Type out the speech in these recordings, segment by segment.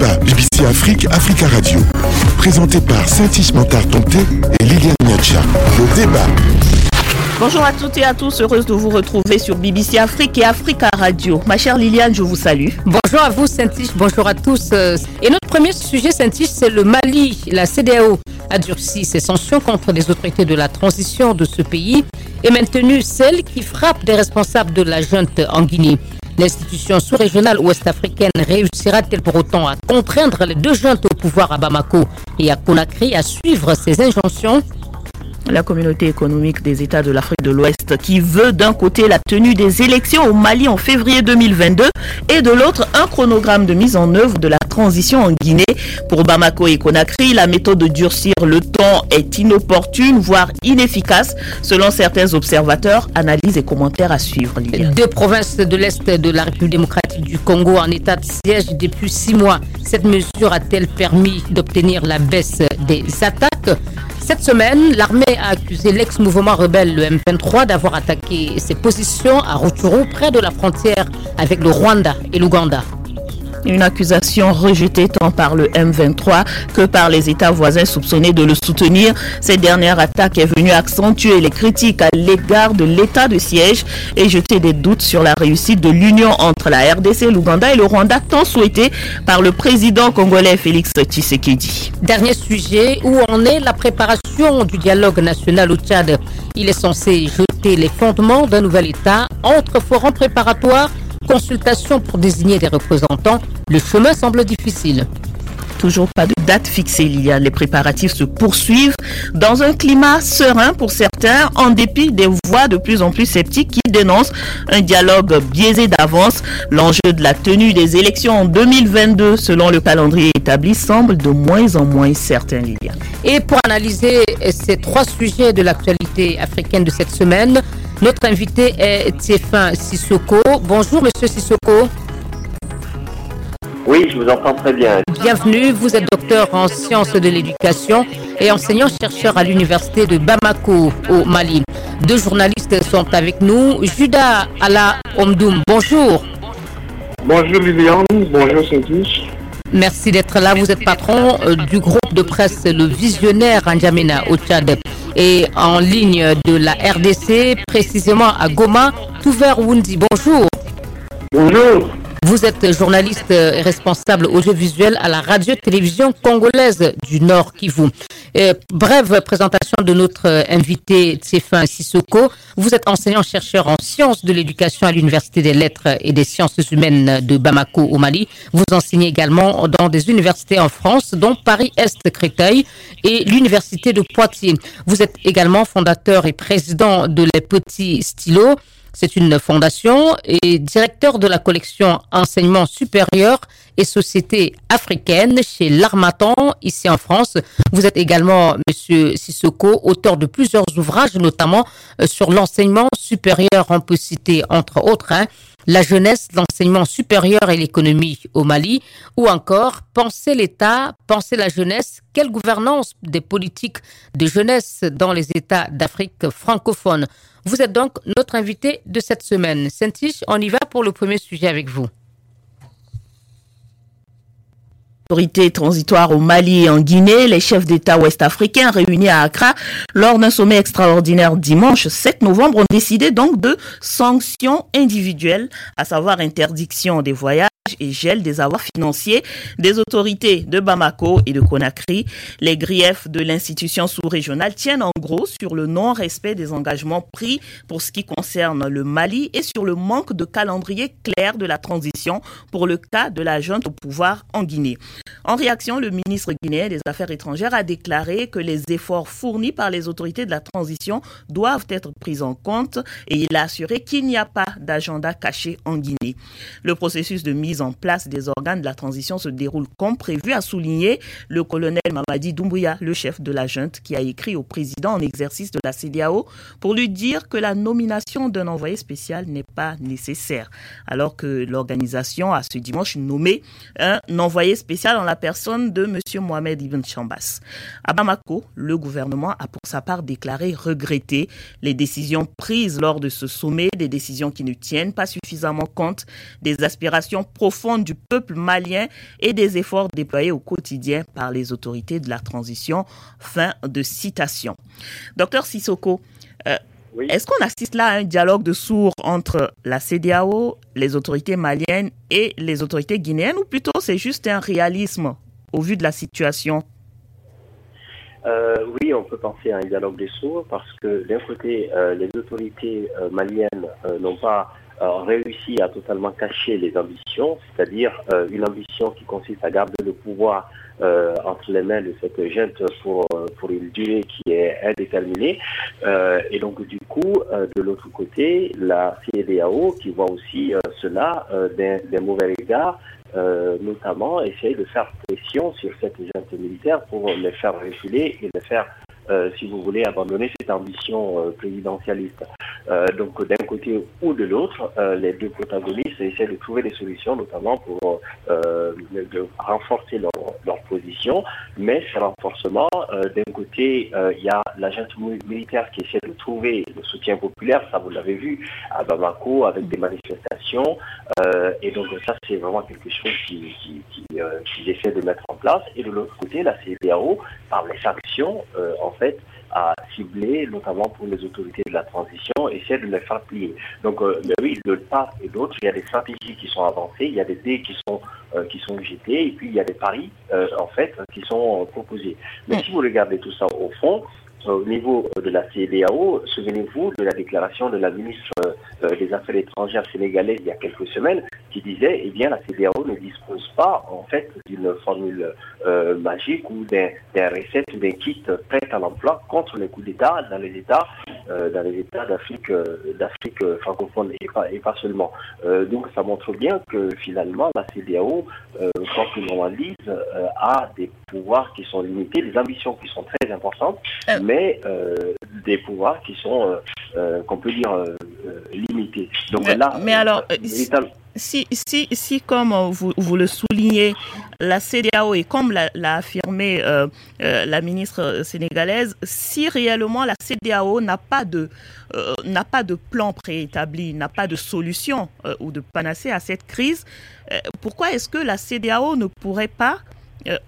débat BBC Afrique, Africa Radio. Présenté par Saint-Is Montard et Liliane Niacha. Le débat. Bonjour à toutes et à tous, heureuse de vous retrouver sur BBC Afrique et Africa Radio. Ma chère Liliane, je vous salue. Bonjour à vous Saint-Is, bonjour à tous. Et notre premier sujet Saint-Is, c'est le Mali. La CDAO a durci ses sanctions contre les autorités de la transition de ce pays et maintenu celles qui frappent des responsables de la junte en Guinée. L'institution sous-régionale ouest-africaine réussira-t-elle pour autant à contraindre les deux juntes au pouvoir à Bamako et à Conakry à suivre ses injonctions? La communauté économique des États de l'Afrique de l'Ouest qui veut d'un côté la tenue des élections au Mali en février 2022 et de l'autre un chronogramme de mise en œuvre de la transition en Guinée. Pour Bamako et Conakry, la méthode de durcir le temps est inopportune, voire inefficace, selon certains observateurs. Analyses et commentaires à suivre. Deux provinces de l'Est de la République démocratique du Congo en état de siège depuis six mois. Cette mesure a-t-elle permis d'obtenir la baisse des attaques? Cette semaine, l'armée a accusé l'ex-mouvement rebelle, le M23, d'avoir attaqué ses positions à Rutshuru, près de la frontière avec le Rwanda et l'Ouganda. Une accusation rejetée tant par le M23 que par les États voisins soupçonnés de le soutenir. Cette dernière attaque est venue accentuer les critiques à l'égard de l'état de siège et jeter des doutes sur la réussite de l'union entre la RDC, l'Ouganda et le Rwanda, tant souhaité par le président congolais Félix Tshisekedi. Dernier sujet, où en est la préparation du dialogue national au Tchad? Il est censé jeter les fondements d'un nouvel État entre forums préparatoires consultation pour désigner des représentants, le chemin semble difficile. Toujours pas de date fixée, Lilia. Les préparatifs se poursuivent dans un climat serein pour certains, en dépit des voix de plus en plus sceptiques qui dénoncent un dialogue biaisé d'avance. L'enjeu de la tenue des élections en 2022, selon le calendrier établi, semble de moins en moins certain, Lilia. Et pour analyser ces trois sujets de l'actualité africaine de cette semaine, notre invité est Tiefin Sissoko. Bonjour, monsieur Sissoko. Oui, je vous entends très bien. Bienvenue, vous êtes docteur en sciences de l'éducation et enseignant-chercheur à l'université de Bamako au Mali. Deux journalistes sont avec nous. Judas Ala Omdoum, bonjour. Bonjour Liliane, bonjour Cynthia. Merci d'être là. Vous êtes patron euh, du groupe de presse Le Visionnaire N'Djamena au Tchad et en ligne de la RDC, précisément à Goma. Touver Wundi, bonjour. Bonjour. Vous êtes journaliste responsable audiovisuel à la radio-télévision congolaise du Nord Kivu. brève présentation de notre invité Tsefin Sissoko. Vous êtes enseignant-chercheur en sciences de l'éducation à l'Université des lettres et des sciences humaines de Bamako au Mali. Vous enseignez également dans des universités en France, dont Paris-Est Créteil et l'Université de Poitiers. Vous êtes également fondateur et président de Les Petits Stylos. C'est une fondation et directeur de la collection Enseignement supérieur et société africaine chez l'Armatan, ici en France. Vous êtes également, monsieur Sissoko, auteur de plusieurs ouvrages, notamment euh, sur l'enseignement supérieur. On peut citer, entre autres, hein, la jeunesse, l'enseignement supérieur et l'économie au Mali, ou encore Penser l'État, penser la jeunesse, quelle gouvernance des politiques de jeunesse dans les États d'Afrique francophone. Vous êtes donc notre invité de cette semaine. Saint-Tiche, on y va pour le premier sujet avec vous. Autorité transitoire au Mali et en Guinée, les chefs d'État ouest-africains réunis à Accra lors d'un sommet extraordinaire dimanche 7 novembre ont décidé donc de sanctions individuelles, à savoir interdiction des voyages et gel des avoirs financiers des autorités de Bamako et de Conakry. Les griefs de l'institution sous-régionale tiennent en gros sur le non-respect des engagements pris pour ce qui concerne le Mali et sur le manque de calendrier clair de la transition pour le cas de la junte au pouvoir en Guinée. En réaction, le ministre guinéen des Affaires étrangères a déclaré que les efforts fournis par les autorités de la transition doivent être pris en compte et il a assuré qu'il n'y a pas d'agenda caché en Guinée. Le processus de mise en place des organes de la transition se déroule comme prévu, a souligné le colonel Mamadi Doumbouya, le chef de la junte, qui a écrit au président en exercice de la CDAO pour lui dire que la nomination d'un envoyé spécial n'est pas nécessaire, alors que l'organisation a ce dimanche nommé un envoyé spécial en la personne de M. Mohamed Ibn Chambas. À Bamako, le gouvernement a pour sa part déclaré regretter les décisions prises lors de ce sommet, des décisions qui ne tiennent pas suffisamment compte des aspirations profonde du peuple malien et des efforts déployés au quotidien par les autorités de la transition. Fin de citation. Docteur Sissoko, euh, est-ce qu'on assiste là à un dialogue de sourds entre la CDAO, les autorités maliennes et les autorités guinéennes ou plutôt c'est juste un réalisme au vu de la situation? Euh, oui, on peut penser à un dialogue des sourds parce que d'un côté, euh, les autorités euh, maliennes n'ont pas réussi à totalement cacher les ambitions, c'est-à-dire une ambition qui consiste à garder le pouvoir entre les mains de cette junte pour, pour une durée qui est indéterminée. et donc du coup, de l'autre côté, la CEDAO qui voit aussi cela d'un mauvais regard euh, notamment essayer de faire pression sur cette junte militaire pour les faire reculer et les faire euh, si vous voulez, abandonner cette ambition euh, présidentialiste. Euh, donc d'un côté ou de l'autre, les deux protagonistes essaient de trouver des solutions, notamment pour renforcer leur, position. Mais ce renforcement, d'un côté, il y a l'agent militaire qui essaie de trouver le soutien populaire, ça vous l'avez vu à Bamako avec des manifestations. et donc ça, c'est vraiment quelque chose qu'ils qui, qui, essaient de mettre en place. Et de l'autre côté, la CDAO, par les sanctions, fait, à cibler, notamment pour les autorités de la transition, essayer de les faire plier. Donc, euh, oui, de part et d'autre, il y a des stratégies qui sont avancées, il y a des dés qui sont, euh, qui sont jetés, et puis il y a des paris, euh, en fait, qui sont proposés. Mais si vous regardez tout ça au fond, au niveau de la CEDAO, souvenez-vous de la déclaration de la ministre euh, des Affaires étrangères sénégalaise il y a quelques semaines qui disait, eh bien, la CEDAO ne dispose pas, en fait, d'une formule euh, magique ou d'un recette ou d'un kit prêt à l'emploi contre les coups d'État dans les États, euh, dans les États d'Afrique, d'Afrique francophone et pas, et pas seulement. donc, ça montre bien que finalement, la CEDAO, quand on normalise, a des pouvoirs qui sont limités, des ambitions qui sont très importantes, mais des pouvoirs qui sont, qu'on peut dire, limités. Donc là, mais alors, si, si, si, comme vous, vous, le soulignez, la CDAO et comme l'a affirmé euh, euh, la ministre sénégalaise, si réellement la CDAO n'a pas de euh, n'a pas de plan préétabli, n'a pas de solution ou de panacée à cette crise, pourquoi est-ce que la CDAO ne pourrait pas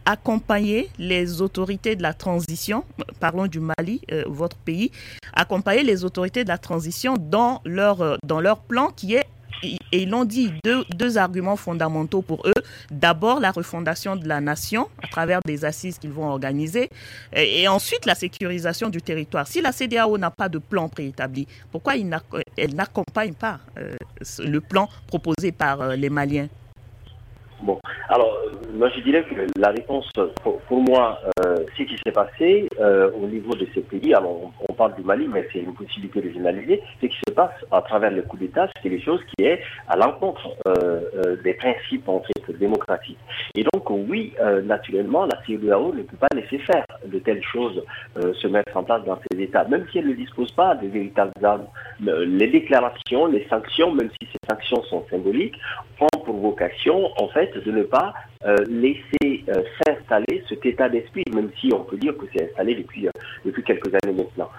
accompagner les autorités de la transition, parlons du Mali, votre pays, accompagner les autorités de la transition dans leur, dans leur plan qui est et ils l'ont dit, deux, arguments fondamentaux pour eux. D'abord, la refondation de la nation à travers des assises qu'ils vont organiser, et, ensuite la sécurisation du territoire. Si la CDAO n'a pas de plan préétabli, pourquoi elle n'accompagne pas euh, le plan proposé par euh, les Maliens? Bon, alors, moi je dirais que la réponse, pour, moi, euh, ce qui s'est passé euh, au niveau de ces pays, alors on, parle du Mali, mais c'est une possibilité de généraliser, ce qui se passe à travers le coup d'État, c'est des choses qui est à l'encontre euh, des principes en fait démocratiques. Et donc, oui, naturellement, la CEDEAO ne peut pas laisser faire de telles choses se mettre en place dans ces États, même si elle ne dispose pas de véritables armes. Les déclarations, les sanctions, même si ces sanctions sont symboliques, ont pour vocation, en fait, de ne pas euh, laisser euh, s'installer cet état d'esprit, même si on peut dire que c'est installé depuis, euh, depuis quelques années maintenant.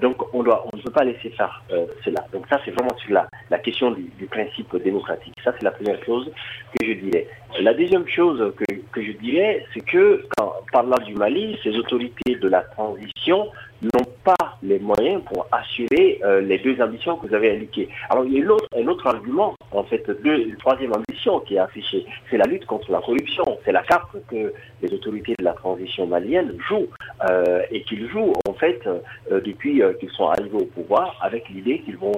donc on, doit, on ne peut pas laisser faire cela. Donc ça, c'est vraiment sur la, question du, principe démocratique. Ça, c'est la première chose que je dirais. La deuxième chose que, que je dirais, c'est que parlant du Mali, ces autorités de la transition n'ont pas les moyens pour assurer euh, les deux ambitions que vous avez indiquées. Alors, il y a un autre argument, en fait, deux, une troisième ambition qui est affichée, c'est la lutte contre la corruption. C'est la carte que les autorités de la transition malienne jouent euh, et qu'ils jouent, en fait, euh, depuis qu'ils sont arrivés au pouvoir, avec l'idée qu'ils vont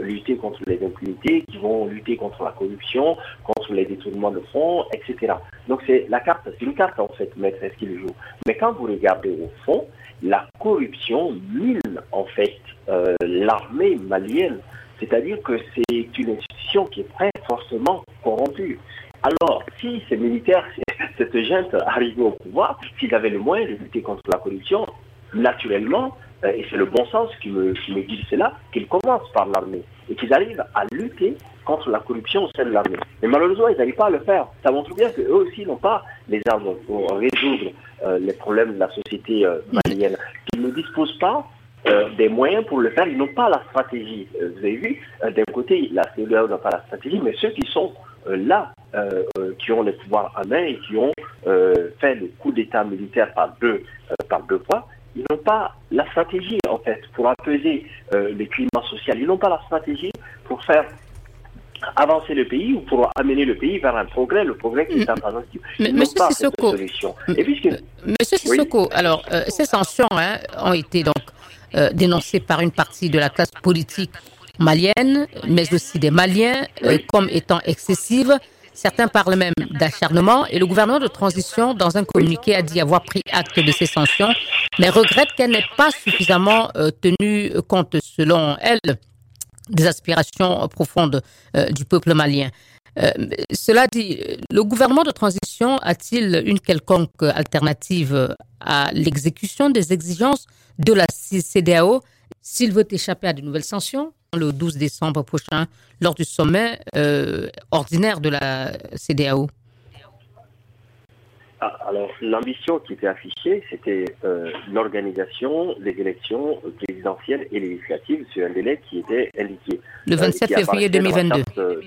lutter contre les impunités, qu'ils vont lutter contre la corruption, contre les détournements de fonds, etc. Donc, c'est la carte, c'est une carte, en fait, maîtresse qu'ils jouent. Mais quand vous regardez au fond, la corruption mine en fait euh, l'armée malienne. C'est-à-dire que c'est une institution qui est très forcément corrompue. Alors, si ces militaires, cette junte arrivait au pouvoir, s'ils avaient le moyen de lutter contre la corruption, naturellement, euh, et c'est le bon sens qui me dit cela, qu'ils commencent par l'armée et qu'ils arrivent à lutter contre la corruption au sein de l'armée. Mais malheureusement, ils n'arrivent pas à le faire. Ça montre bien qu'eux aussi n'ont pas les armes pour résoudre euh, les problèmes de la société euh, malienne. Ils ne disposent pas euh, des moyens pour le faire. Ils n'ont pas la stratégie. vous avez vu, d'un côté, la CEDEAO n'a pas la stratégie, mais ceux qui sont là qui ont les pouvoirs à main et qui ont fait le coup d'État militaire par deux, par deux fois, ils n'ont pas la stratégie, en fait, pour apaiser les climats sociaux. Ils n'ont pas la stratégie pour faire avancer le pays ou pour amener le pays vers un progrès, le progrès qui est en Monsieur Sissoko, Monsieur Sissoko, alors ces sanctions hein, ont été donc euh, dénoncée par une partie de la classe politique malienne, mais aussi des Maliens, euh, comme étant excessive. Certains parlent même d'acharnement et le gouvernement de transition, dans un communiqué, a dit avoir pris acte de ces sanctions, mais regrette qu'elle n'ait pas suffisamment euh, tenu compte, selon elle, des aspirations profondes du peuple malien. cela dit, le gouvernement de transition a-t-il une quelconque alternative à l'exécution des exigences de la CDAO s'il veut échapper à de nouvelles sanctions le 12 décembre prochain lors du sommet euh, ordinaire de la CDAO ah, alors, l'ambition qui était affichée, c'était euh, l'organisation des élections présidentielles et législatives sur un délai qui était indiqué. Le 27 euh, février 2022. Euh,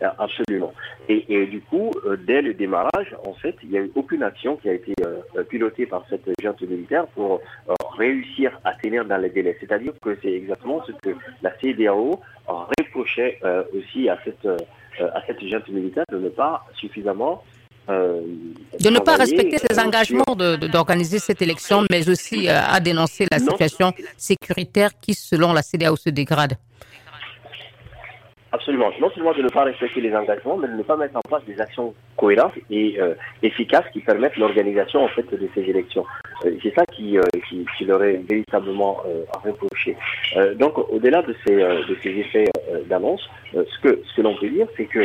absolument. Et, du coup, euh, dès le démarrage, en fait, il n'y a eu aucune action qui a été euh, pilotée par cette junte militaire pour réussir à tenir dans les délais. C'est-à-dire que c'est exactement ce que la CDAO reprochait aussi à cette, à cette junte militaire de ne pas suffisamment de ne pas respecter ses engagements d'organiser cette élection, mais aussi à dénoncer la situation sécuritaire qui, selon la CDAO, se dégrade. Absolument. Non seulement de ne pas respecter les engagements, mais de ne pas mettre en place des actions cohérentes et euh, efficaces qui permettent l'organisation en fait de ces élections. Euh, c'est ça qui, euh, qui, qui, leur est véritablement reproché. donc, au-delà de ces, de ces effets d'annonce, ce que, ce que l'on peut dire, c'est que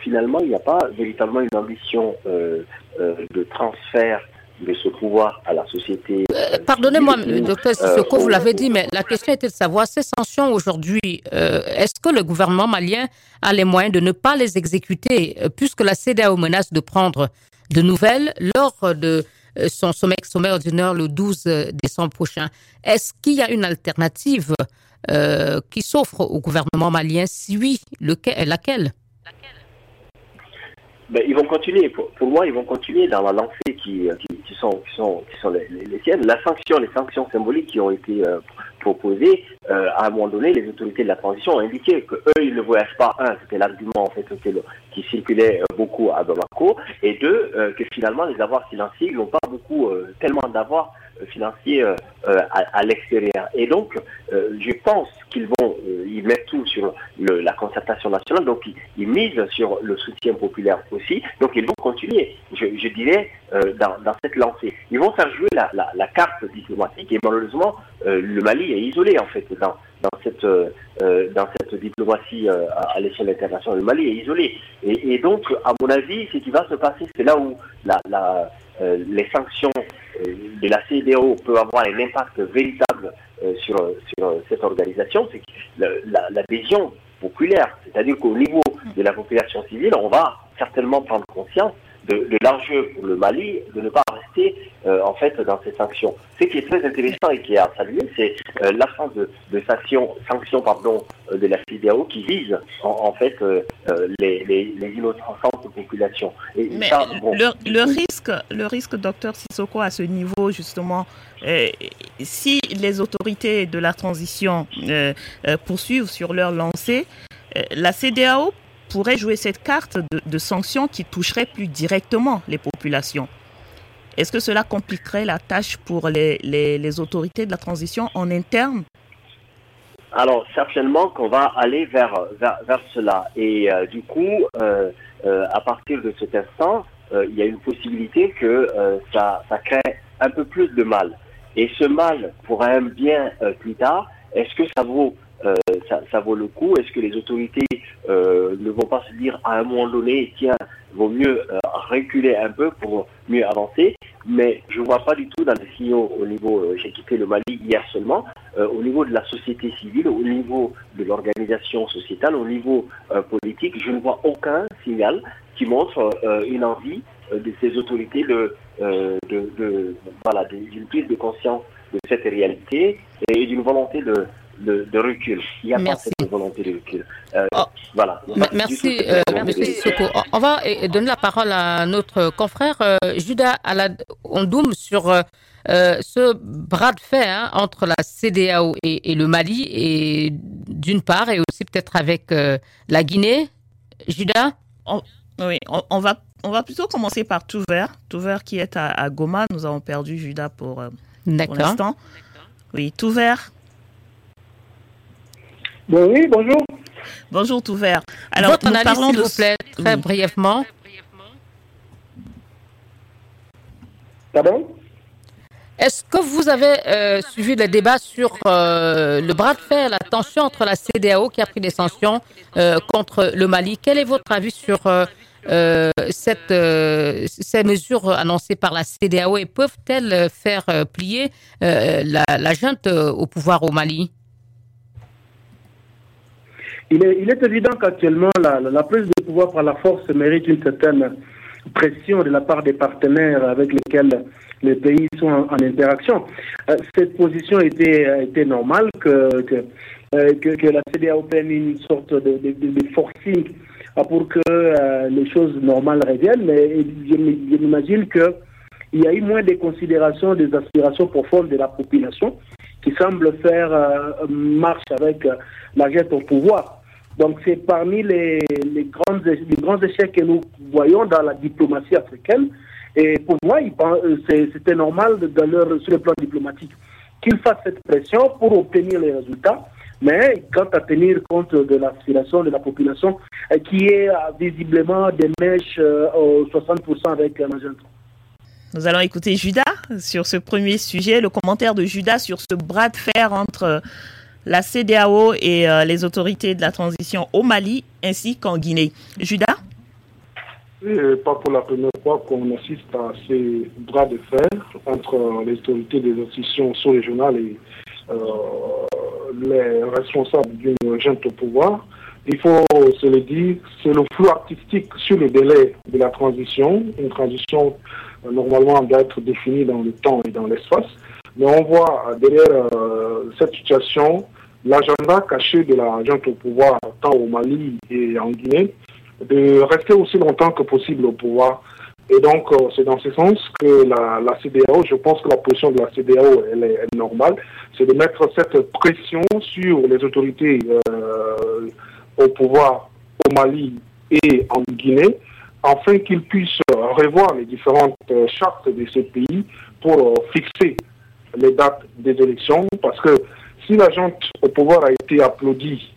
finalement, il n'y a pas véritablement une ambition de transfert de ce pouvoir à la société. Euh, pardonnez-moi, docteur Sissoko, euh, vous l'avez dit, mais la question était de savoir ces sanctions aujourd'hui, euh, est-ce que le gouvernement malien a les moyens de ne pas les exécuter, puisque la CDAO menace de prendre de nouvelles lors de son sommet, sommet ordinaire le 12 décembre prochain? Est-ce qu'il y a une alternative qui s'offre au gouvernement malien? Si oui, lequel, laquelle? Ben, ils vont continuer. Pour, moi, ils vont continuer dans la lancée qui, qui, sont, qui sont, qui sont les, les, tiennes. La sanction, les sanctions symboliques qui ont été euh, proposées, euh, à un moment donné, les autorités de la transition ont indiqué que eux, ils ne voyaient pas. Un, c'était l'argument en fait qui circulait euh, beaucoup à Bamako, et deux, que finalement, les avoirs financiers n'ont pas beaucoup, tellement d'avoirs financiers à, à l'extérieur. Et donc, je pense qu'ils vont, ils mettent tout sur la concertation nationale, donc ils, misent sur le soutien populaire aussi, donc ils vont continuer, je, je dirais, dans, cette lancée. Ils vont faire jouer la, carte diplomatique, et malheureusement, le Mali est isolé en fait dans, cette, dans cette diplomatie à, l'échelle internationale. Le Mali est isolé. Et, donc, à mon avis, ce qui va se passer, c'est là où les sanctions de la CDO peuvent avoir un impact véritable euh, sur, sur cette organisation, c'est l'adhésion populaire. C'est-à-dire qu'au niveau de la population civile, on va certainement prendre conscience de, de l'enjeu pour le Mali de ne pas euh, en fait dans ces sanctions. Ce qui est très intéressant et qui est à saluer, c'est euh, l'absence de, de sanctions, sanctions pardon, euh, de la CDAO qui vise en, fait les, les, les innocentes populations. Et Mais le, le, risque, le risque, docteur Sissoko, à ce niveau justement, si les autorités de la transition poursuivent sur leur lancée, la CDAO pourrait jouer cette carte de, sanctions qui toucherait plus directement les populations. Est-ce que cela compliquerait la tâche pour les, les, autorités de la transition en interne? Alors, certainement qu'on va aller vers, vers, cela. Et euh, du coup, euh, euh, à partir de cet instant, il y a une possibilité que ça, ça crée un peu plus de mal. Et ce mal, pour un bien plus tard, est-ce que ça vaut ça, vaut le coup. Est-ce que les autorités euh, ne vont pas se dire à un moment donné, tiens, vaut mieux euh, reculer un peu pour mieux avancer? Mais je ne vois pas du tout dans les signaux au niveau, euh, j'ai quitté le Mali hier seulement, au niveau de la société civile, au niveau de l'organisation sociétale, au niveau politique, je ne vois aucun signal qui montre une envie de ces autorités de, de voilà, d'une prise de conscience de cette réalité et d'une volonté de de, recul. Il n'y a pas cette volonté de recul. Oh. Voilà. Merci, Merci Sissoko. On va donner la parole à notre confrère Judas Ondoum sur ce bras de fer hein, entre la CDAO et, le Mali, et d'une part, et aussi peut-être avec la Guinée. Judas Oui, on, va on va plutôt commencer par Tout Vert. Tout Vert qui est à, Goma. Nous avons perdu Judas pour, euh, pour l'instant. Oui, Tout Vert. Bon, oui, bonjour. Bonjour Tout Vert. Alors, Votre analyse, de... vous plaît, très brièvement. Pardon? Est-ce que vous avez euh, suivi le débat sur euh, le bras de fer, la tension entre la CDAO qui a pris des sanctions contre le Mali? Quel est votre avis sur euh, cette, euh, ces mesures annoncées par la CDAO et peuvent-elles faire euh, plier la, la, junte au pouvoir au Mali? Il est, évident qu'actuellement, la, prise de pouvoir par la force mérite une certaine pression de la part des partenaires avec lesquels les pays sont en, interaction. cette position était, normale que, que, la CDAO prenne une sorte de, forcing pour que euh, les choses normales reviennent, mais je m'imagine qu'il y a eu moins de considérations des aspirations profondes de la population qui semble faire euh, marche avec euh, la jette au pouvoir. Donc c'est parmi les, les, grands, les grands échecs que nous voyons dans la diplomatie africaine. Et pour moi, c'était normal sur le plan diplomatique qu'ils fassent cette pression pour obtenir les résultats. Mais quant à tenir compte de l'aspiration de la population, euh, qui est euh, visiblement des mèches euh, au 60% avec Magento. Nous allons écouter Judas sur ce premier sujet, le commentaire de Judas sur ce bras de fer entre la CDAO et les autorités de la transition au Mali ainsi qu'en Guinée. Judas? Et pas pour la première fois qu'on assiste à ces bras de fer entre les autorités des institutions sous-régionales et les responsables d'une junte au pouvoir. Il faut se le dire, c'est le flou artistique sur le délai de la transition. Une transition euh, normalement doit être définie dans le temps et dans l'espace. Mais on voit euh, derrière euh, cette situation l'agenda caché de la junte au pouvoir, tant au Mali et en Guinée, de rester aussi longtemps que possible au pouvoir. Et donc, euh, c'est dans ce sens que la, CDAO, je pense que la position de la CDAO, elle est, normale, c'est de mettre cette pression sur les autorités au pouvoir au Mali et en Guinée, afin qu'ils puissent revoir les différentes chartes de ces pays pour fixer les dates des élections, parce que si la junte au pouvoir a été applaudie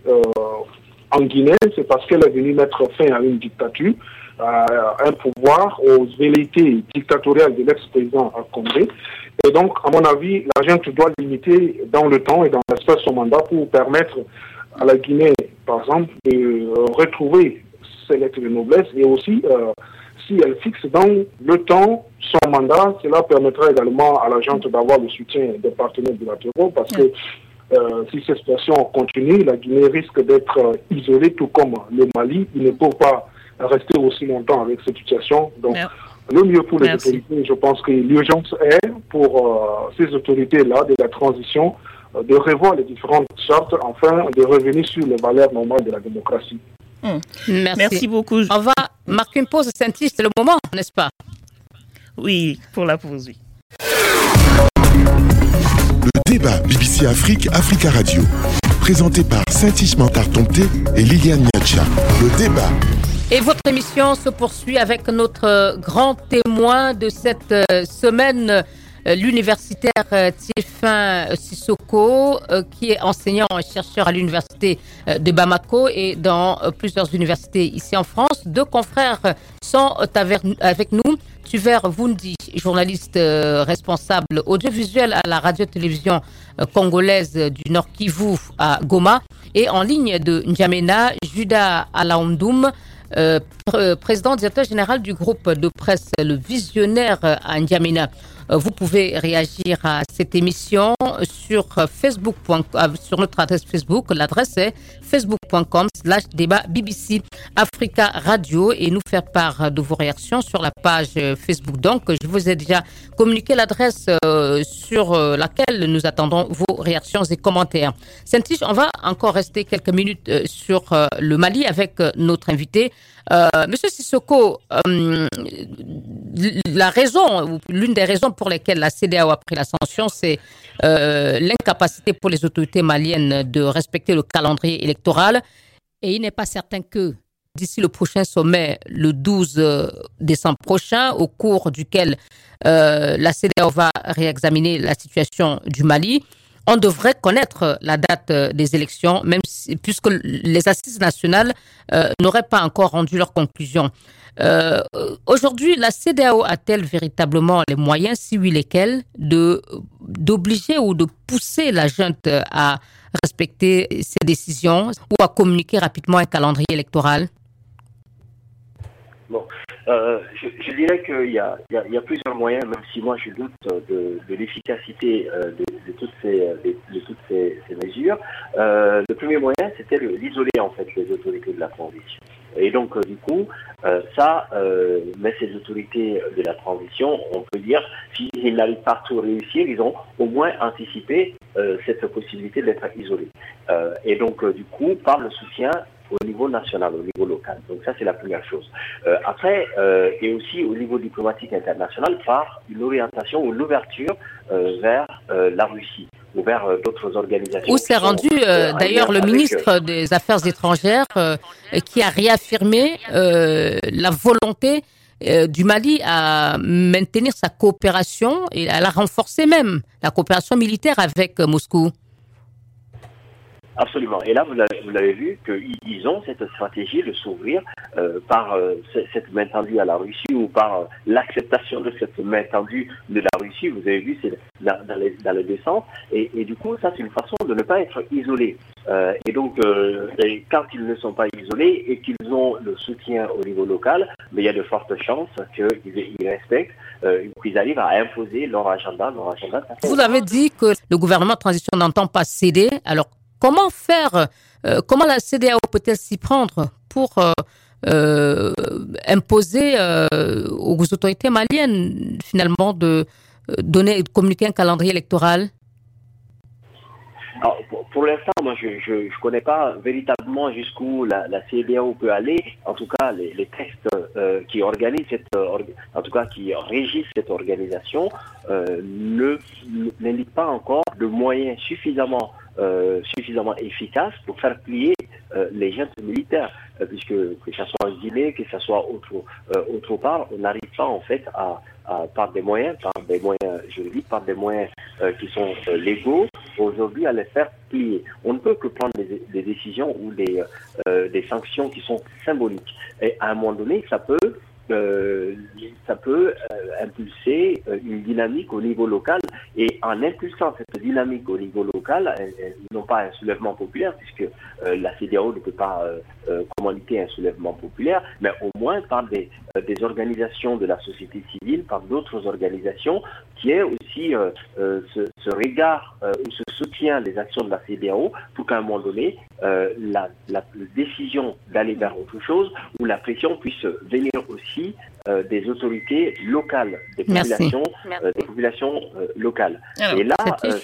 en Guinée, c'est parce qu'elle est venue mettre fin à une dictature un pouvoir aux velléités dictatoriales de l'ex-président Condé. Et donc, à mon avis, la gente doit limiter dans le temps et dans l'espace son mandat pour permettre à la Guinée, par exemple, de retrouver ses lettres de noblesse et aussi, euh, si elle fixe dans le temps son mandat, cela permettra également à la gente d'avoir le soutien des partenaires bilatéraux parce que euh, si cette situation continue, la Guinée risque d'être isolée, tout comme le Mali. Il ne peut pas rester aussi longtemps avec cette situation. Donc, le mieux pour les autorités, je pense que l'urgence est pour euh, ces autorités-là de la transition euh, de revoir les différentes chartes, enfin de revenir sur les valeurs normales de la démocratie. Hmm. Merci. beaucoup. On va marquer une pause, saint c'est le moment, n'est-ce pas? Oui, pour la pause, oui. Le débat BBC Afrique, Africa Radio, présenté par Saint-Is Mantar-Tomté et Liliane Niacha. Le débat et votre émission se poursuit avec notre grand témoin de cette euh, semaine, l'universitaire euh, Tiefin Sissoko, qui est enseignant et chercheur à l'université de Bamako et dans plusieurs universités ici en France. Deux confrères sont avec nous. Tuver Vundi, journaliste responsable audiovisuel à la radio-télévision congolaise du Nord Kivu à Goma et en ligne de N'Djamena, Judas Alaoundoum, euh, président directeur général du groupe de presse Le Visionnaire à N'Djamena. Vous pouvez réagir à cette émission sur Facebook, sur notre adresse Facebook. L'adresse est facebook.com slash débat BBC Africa Radio et nous faire part de vos réactions sur la page Facebook. Donc, je vous ai déjà communiqué l'adresse sur laquelle nous attendons vos réactions et commentaires. saint on va encore rester quelques minutes sur le Mali avec notre invité. Euh, Monsieur Sissoko, euh, l'une des raisons pour lesquelles la CDAO a pris la sanction, c'est euh, l'incapacité pour les autorités maliennes de respecter le calendrier électoral. Et il n'est pas certain que d'ici le prochain sommet, le 12 décembre prochain, au cours duquel la CDAO va réexaminer la situation du Mali, on devrait connaître la date euh, des élections, même puisque les assises nationales euh, n'auraient pas encore rendu leurs conclusions. Euh, aujourd'hui, la CDAO a-t-elle véritablement les moyens, si oui lesquels, de d'obliger ou de pousser la junte à respecter ses décisions ou à communiquer rapidement un calendrier électoral? Euh, je, dirais qu'il y, a, plusieurs moyens, même si moi je doute de, l'efficacité euh, de, toutes ces, mesures. Euh, le premier moyen, c'était d'isoler en fait les autorités de la transition. Et donc, du coup, ça met ces autorités de la transition, on peut dire, s'ils n'arrivent pas à tout réussir, ils ont au moins anticipé cette possibilité d'être isolés. et donc, du coup, par le soutien au niveau national, au niveau local. Donc ça, c'est la première chose. Euh, après, euh, et aussi au niveau diplomatique international, par une orientation ou l'ouverture euh, vers la Russie ou vers d'autres organisations. Où s'est rendu d'ailleurs le ministre des Affaires étrangères qui a réaffirmé la volonté du Mali à maintenir sa coopération et à la renforcer même, la coopération militaire avec Moscou. Absolument. Et là, vous l'avez vu qu'ils ont cette stratégie de s'ouvrir euh, par euh, cette main tendue à la Russie ou par euh, l'acceptation de cette main tendue de la Russie. Vous avez vu, c'est dans, les, dans le deux sens. Et, du coup, ça, c'est une façon de ne pas être isolé. et donc, quand ils ne sont pas isolés et qu'ils ont le soutien au niveau local, il y a de fortes chances qu'ils respectent, qu'ils arrivent à imposer leur agenda. Leur agenda vous avez dit que le gouvernement de transition n'entend pas céder. Alors, Comment faire euh, Comment la CDAO peut-elle s'y prendre pour euh, euh, imposer aux autorités maliennes finalement de donner, de communiquer un calendrier électoral? Pour, l'instant, moi, je ne connais pas véritablement jusqu'où la, la, CDAO peut aller. En tout cas, les, les textes qui organisent cette, en tout cas qui régissent cette organisation, ne n'indiquent pas encore de moyens suffisamment euh, suffisamment efficace pour faire plier euh, les jeunes militaires, euh, puisque que ce soit en Guinée, que ce soit autre, autre part, on n'arrive pas en fait à, par des moyens, par des moyens juridiques, par des moyens qui sont légaux, aujourd'hui à les faire plier. On ne peut que prendre des, des décisions ou des, des sanctions qui sont symboliques. Et à un moment donné, ça peut euh, ça peut euh, impulser euh, une dynamique au niveau local. Et en impulsant cette dynamique au niveau local, non pas un soulèvement populaire, puisque la CDAO ne peut pas commanditer un soulèvement populaire, mais au moins par des, des organisations de la société civile, par d'autres organisations, qui aient aussi ce, ce, regard ou ce soutien des actions de la CDAO pour qu'à un moment donné, la, la décision d'aller vers autre chose ou la pression puisse venir aussi euh, des autorités locales, des populations, euh, des populations euh, locales. Et là,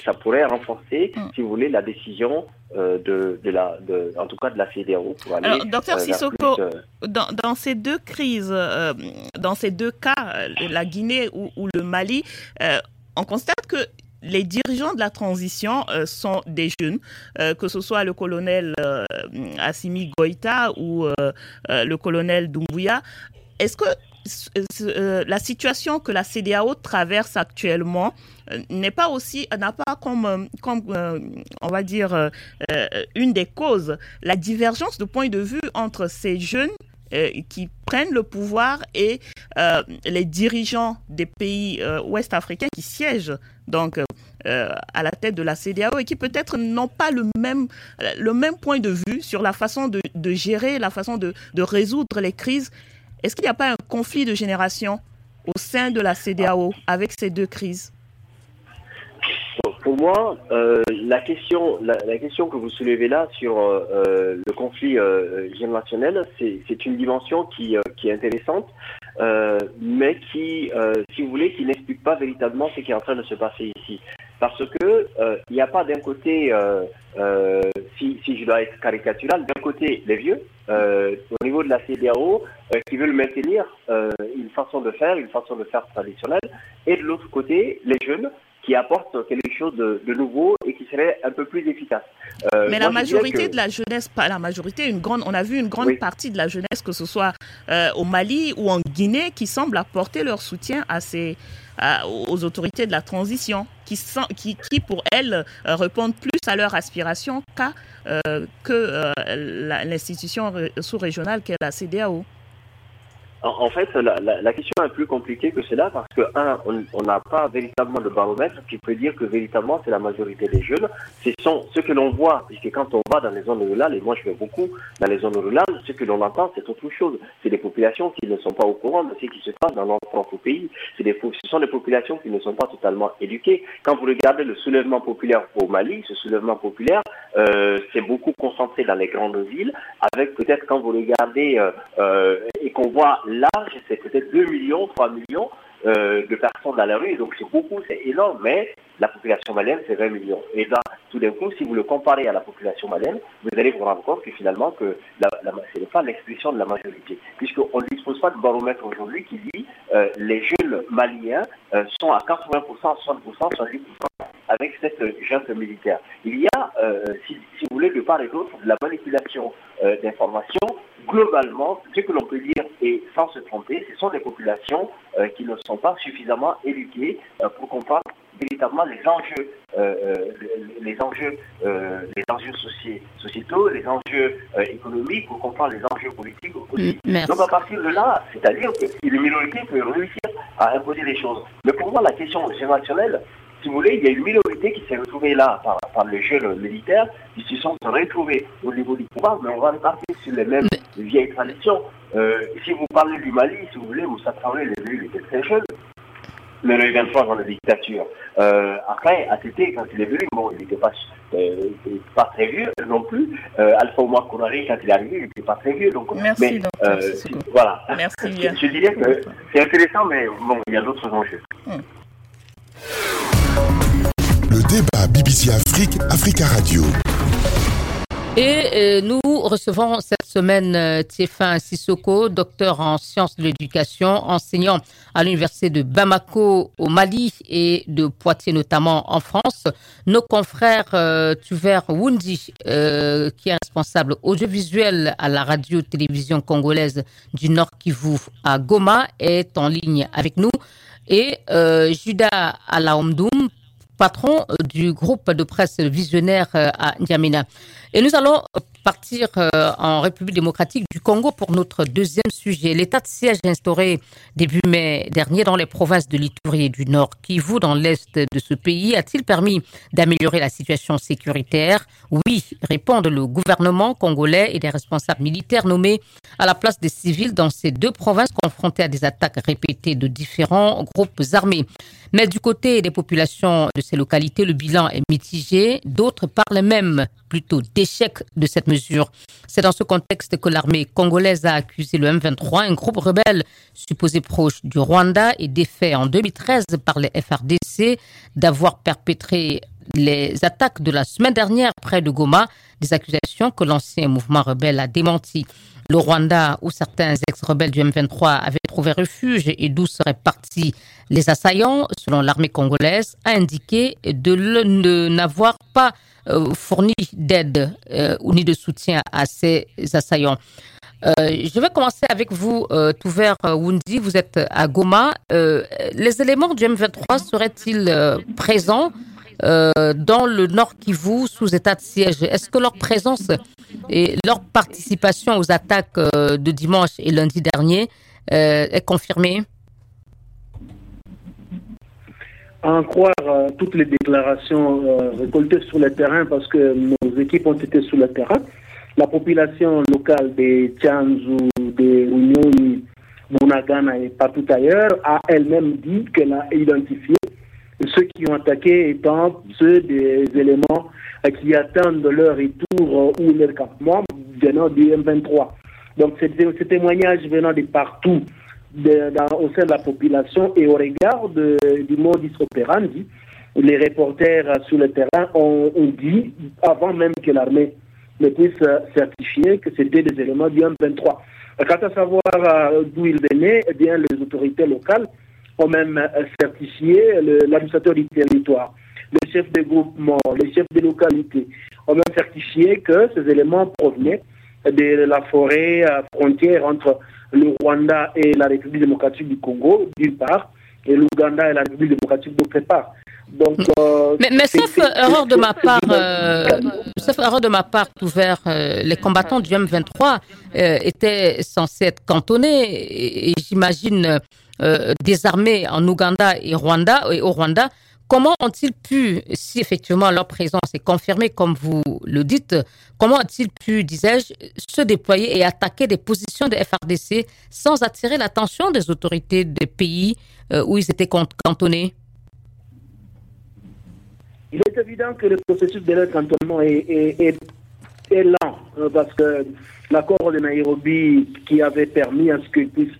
ça pourrait renforcer, mm. si vous voulez, la décision de, de, la, de, en tout cas de la CDAO pour aller. Alors, docteur Sissoko, dans, dans, ces deux crises, dans ces deux cas, la Guinée ou, le Mali, on constate que les dirigeants de la transition sont des jeunes, que ce soit le colonel Assimi Goïta ou le colonel Doumbouya. Est-ce que euh, la situation que la CDAO traverse actuellement euh, n'est pas aussi n'a pas comme euh, comme on va dire une des causes la divergence de point de vue entre ces jeunes qui prennent le pouvoir et les dirigeants des pays ouest africains qui siègent donc à la tête de la CDAO et qui peut-être n'ont pas le même le même point de vue sur la façon de, gérer la façon de, de résoudre les crises. Est-ce qu'il n'y a pas un conflit de génération au sein de la CDAO avec ces deux crises? Pour moi, euh, la question, la, question que vous soulevez là sur euh, le conflit euh, générationnel, c'est une dimension qui, qui est intéressante, mais qui, si vous voulez, qui n'explique pas véritablement ce qui est en train de se passer ici. Parce que il n'y a pas d'un côté, si, si je dois être caricatural, d'un côté les vieux, au niveau de la CDAO, qui veulent maintenir une façon de faire, une façon de faire traditionnelle, et de l'autre côté les jeunes qui apporte quelque chose de, nouveau et qui serait un peu plus efficace. Euh, Mais la majorité de la jeunesse, pas la majorité, une grande, on a vu une grande partie de la jeunesse, que ce soit euh, au Mali ou en Guinée, qui semble apporter leur soutien à ces, aux autorités de la transition, qui, qui, qui pour elles euh, répondent plus à leurs aspirations qu'à que l'institution sous-régionale qu'est la CDAO. En, fait, la, question est plus compliquée que cela parce que, un, on n'a pas véritablement de baromètre qui peut dire que véritablement c'est la majorité des jeunes. Ce sont ce que l'on voit, puisque quand on va dans les zones rurales, et moi je vais beaucoup dans les zones rurales, ce que l'on entend c'est autre chose. C'est des populations qui ne sont pas au courant de ce qui se passe dans leur propre pays. Ce sont des populations qui ne sont pas totalement éduquées. Quand vous regardez le soulèvement populaire au Mali, ce soulèvement populaire, euh, c'est beaucoup concentré dans les grandes villes, avec peut-être quand vous regardez euh, euh, et qu'on voit large, c'est peut-être 2 millions, 3 millions euh, de personnes dans la rue, donc c'est beaucoup, c'est énorme, mais la population malienne, c'est 20 millions. Et là, tout d'un coup, si vous le comparez à la population malienne, vous allez vous rendre compte que finalement, que ce n'est pas l'expression de la majorité, puisqu'on ne dispose pas de baromètre aujourd'hui qui dit euh, les jeunes maliens euh, sont à 80%, 60%, 70% avec cette junte militaire. Il y a, si, si, vous voulez, de part et d'autre, de la manipulation d'informations globalement, ce que l'on peut dire, et sans se tromper, ce sont des populations euh, qui ne sont pas suffisamment éduquées euh, pour comprendre véritablement les enjeux, euh, les enjeux, les enjeux sociétaux, les enjeux économiques, pour comprendre les enjeux politiques aussi. Mm, Donc à partir de là, c'est-à-dire que une minorité peut réussir à imposer des choses. Mais pour moi, la question générationnelle, si vous voulez, il y a une minorité qui s'est retrouvée là par, par les jeunes militaires, qui se sont retrouvés au niveau du pouvoir, mais on va repartir sur les mêmes vieilles traditions. Euh, si vous parlez du Mali, si vous voulez, vous savez, les il était très jeune. Mais le 23 dans la dictature. Euh, après, ATT, quand il est venu, bon, il n'était pas, euh, pas très vieux non plus. Euh, Alpha Omar Kourari, quand il est arrivé, il n'était pas très vieux. Donc, Merci, mais, voilà. Merci Je, dirais que c'est intéressant, mais bon, il y a d'autres enjeux. Hmm. Le débat BBC Afrique, Africa Radio. Et euh, nous recevons cette semaine euh, Tiefin Sissoko, docteur en sciences de l'éducation, enseignant à l'université de Bamako au Mali et de Poitiers notamment en France. Nos confrères euh, Tuver Wundi, euh, qui est responsable audiovisuel à la radio-télévision congolaise du Nord Kivu à Goma, est en ligne avec nous. Et euh, Judas patron du groupe de presse visionnaire euh, à N'Djamena. Et nous allons partir euh, en République démocratique du Congo pour notre deuxième sujet. L'état de siège instauré début mai dernier dans les provinces de l'Itourie et du Nord Kivu, dans l'est de ce pays, a-t-il permis d'améliorer la situation sécuritaire? Oui, répondent le gouvernement congolais et des responsables militaires nommés à la place des civils dans ces deux provinces confrontées à des attaques répétées de différents groupes armés. Mais du côté des populations de ces localités, le bilan est mitigé. D'autres parlent même plutôt d'échec de cette mesure. C'est dans ce contexte que l'armée congolaise a accusé le M23, un groupe rebelle supposé proche du Rwanda et défait en 2013 par les FRDC, d'avoir perpétré les attaques de la semaine dernière près de Goma, des accusations que l'ancien mouvement rebelle a démenties. Le Rwanda, où certains ex-rebelles du M23 avaient trouvé refuge et d'où seraient partis les assaillants, selon l'armée congolaise, a indiqué de n'avoir pas euh, fourni d'aide euh, ou ni de soutien à ces assaillants. Euh, je vais commencer avec vous, euh, Touver Wundi. Vous êtes à Goma. les éléments du M23 seraient-ils présents dans le Nord Kivu sous état de siège? Est-ce que leur présence et leur participation aux attaques de dimanche et lundi dernier est confirmée en croire euh, toutes les déclarations euh, récoltées sur le terrain parce que nos équipes ont été sur le terrain. La population locale des Tchanzu, des Unyoni Bunagana et partout ailleurs, a elle-même dit qu'elle a identifié ceux qui ont attaqué étant ceux des éléments qui attendent leur retour ou leur campement venant du M23. Donc ce témoignage venant de partout au sein de la population et au regard du modus operandi, les reporters sur le terrain ont, dit, avant même que l'armée ne puisse certifier que c'était des éléments du M23. Quant à savoir euh, d'où ils venaient, eh bien, les autorités locales ont même euh, certifié l'administrateur du territoire, le chef de groupement, les chefs de localité ont même certifié que ces éléments provenaient de la forêt euh, frontière entre le Rwanda et la République démocratique du Congo, d'une part, et l'Ouganda et la République démocratique d'autre part. Donc, euh, mais, mais sauf erreur de ma part, euh, sauf erreur de ma part, euh, les combattants du M23 étaient censés être cantonnés et, j'imagine désarmés en Ouganda et Rwanda et au Rwanda. Comment ont-ils pu, si effectivement leur présence est confirmée comme vous le dites, comment ont-ils pu, disais-je, se déployer et attaquer des positions de FRDC sans attirer l'attention des autorités des pays où ils étaient cantonnés? Il est évident que le processus de leur cantonnement est, lent, euh, parce que l'accord de Nairobi qui avait permis à ce qu'ils puissent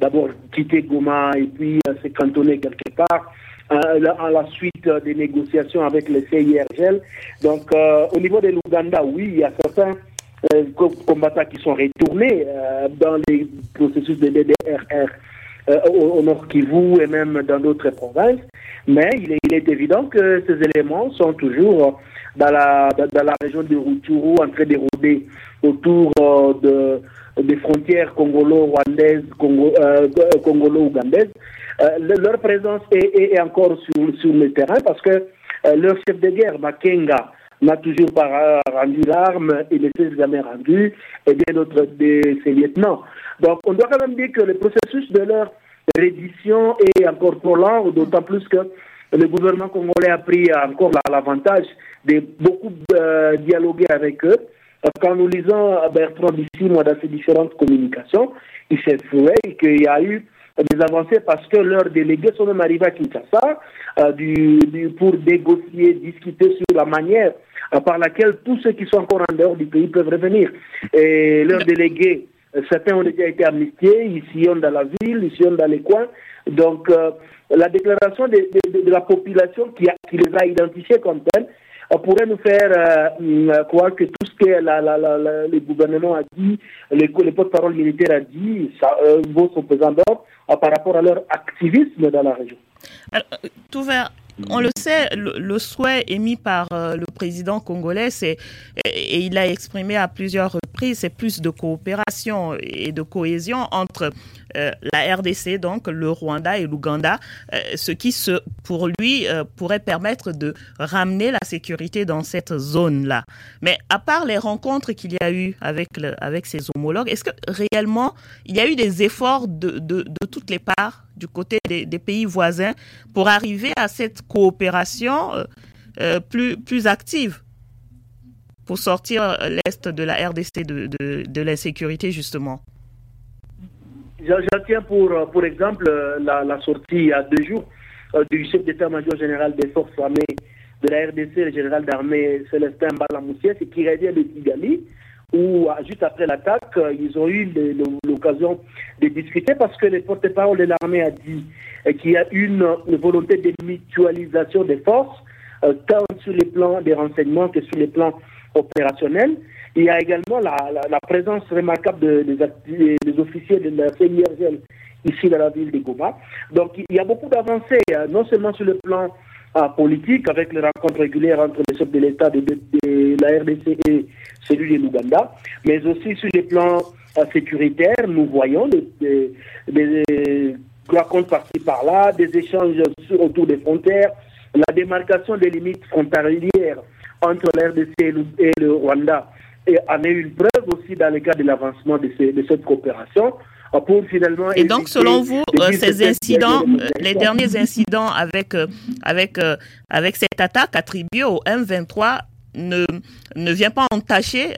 d'abord quitter Goma et puis euh, se cantonner quelque part, euh, à la suite des négociations avec le CIRGL. Donc, au niveau de l'Ouganda, oui, il y a certains combattants qui sont retournés dans les processus de DDRR au, Nord Kivu et même dans d'autres provinces. Mais il est, évident que ces éléments sont toujours dans la, la région de Rutshuru en train de rôder autour euh, de, des frontières congolo-rwandaises, congo, euh, congolo-ougandaises. Euh, leur présence est, encore sur, sur le terrain parce que leur chef de guerre, Makenga, n'a toujours pas rendu l'arme et ne s'est jamais rendu, et bien d'autres de ses lieutenants. Donc on doit quand même dire que le processus de leur reddition est encore trop lent, d'autant plus que le gouvernement congolais a pris encore l'avantage de beaucoup euh, dialoguer avec eux. Qu'en nous lisant Bertrand d'ici, moi, dans ses différentes communications, il s'est qu'il y a eu des avancées parce que leurs délégués sont même arrivés à Kinshasa euh, du, pour négocier, discuter sur la manière euh, par laquelle tous ceux qui sont encore en dehors du pays peuvent revenir. Et leurs délégués Certains ont déjà été amnistiés, ici dans la ville, ici dans les coins. Donc, euh, la déclaration de, la population qui, qui, les a identifiés comme tels euh, pourrait nous faire euh, croire que tout que le gouvernement a dit, les, porte-parole militaires a dit, ça vaut son d'or par rapport à leur activisme dans la région. Alors, tout vers on le sait, le, souhait émis par euh, le président congolais, c'est, et il l'a exprimé à plusieurs reprises, c'est plus de coopération et de cohésion entre euh, la RDC, donc le Rwanda et l'Ouganda, euh, ce qui, pour lui, pourrait permettre de ramener la sécurité dans cette zone-là. Mais à part les rencontres qu'il y a eu avec, ses homologues, est-ce que réellement il y a eu des efforts de, de, de toutes les parts du côté des, pays voisins pour arriver à cette coopération euh, euh, plus, active pour sortir l'Est de la RDC de, de, l'insécurité, justement? J'en tiens pour, pour exemple la, sortie il y a deux jours euh, du chef d'état-major général des forces armées de la RDC, le général d'armée Célestin Balamoussiès, qui revient de Kigali, où juste après l'attaque, euh, ils ont eu l'occasion de discuter parce que le porte-parole de l'armée a dit euh, qu'il y a une, volonté de mutualisation des forces, euh, tant sur les plans des renseignements que sur les plans opérationnels. Il y a également la, présence remarquable des, officiers de la CIRGL ici dans la ville de Goma. Donc il y a beaucoup d'avancées, non seulement sur le plan politique, avec les rencontres régulières entre les chefs de l'État de, la RDC et celui de l'Ouganda, mais aussi sur les plans euh, sécuritaires, nous voyons des, des, rencontres par-ci par-là, des échanges autour des frontières, la démarcation des limites frontalières entre la RDC et le Rwanda et en est une preuve aussi dans le cas de l'avancement de, de cette coopération. Et donc, selon vous, euh, ces incidents, euh, les derniers incidents avec, euh, avec, avec cette attaque attribuée au M23 ne, ne vient pas entacher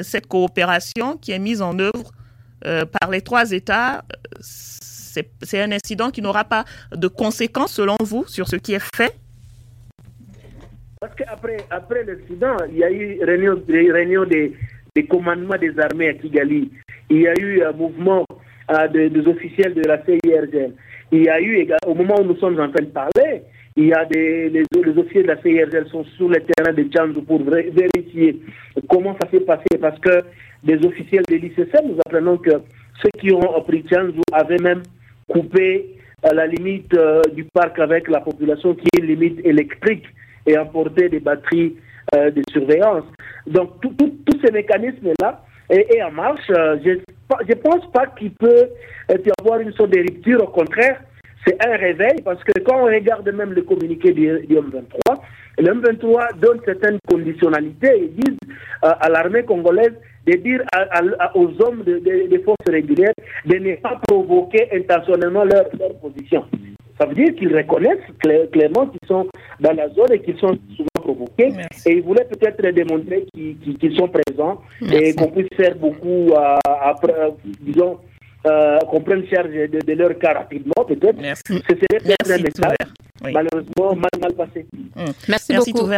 cette coopération qui est mise en œuvre par les trois États c'est un incident qui n'aura pas de conséquences selon vous sur ce qui est fait? Parce qu'après après, l'incident, il y a eu réunion, réunion des, commandements des armées à Kigali. Il y a eu un mouvement des, officiels de la CIRGL. Il y a eu, au moment où nous sommes en train de parler, il y a des les, officiers de la CIRGL sont sur le terrain de Tchanzu pour vérifier comment ça s'est passé parce que des officiels de l'ICC, nous apprenons que ceux qui ont pris Tchanzu avaient même coupé à la limite euh, du parc avec la population qui est une limite électrique et apporté des batteries euh, de surveillance. Donc tous ces mécanismes-là est, en marche. Euh, je ne pense pas qu'il peut y avoir une sorte de rupture. Au contraire, c'est un réveil parce que quand on regarde même le communiqué du, M23, le M23 donne certaines conditionnalités. Ils disent à l'armée congolaise de dire aux hommes des forces régulières de ne pas provoquer intentionnellement leur, position. Ça veut dire qu'ils reconnaissent clairement qu'ils sont dans la zone et qu'ils sont souvent provoqués. Et ils voulaient peut-être démontrer qu'ils sont présents et qu'on puisse faire beaucoup, après, disons, euh, qu'on prenne charge de, leur cas rapidement, peut-être. Ce serait peut-être un message, malheureusement, mal, mal passé. Mmh. Merci, beaucoup.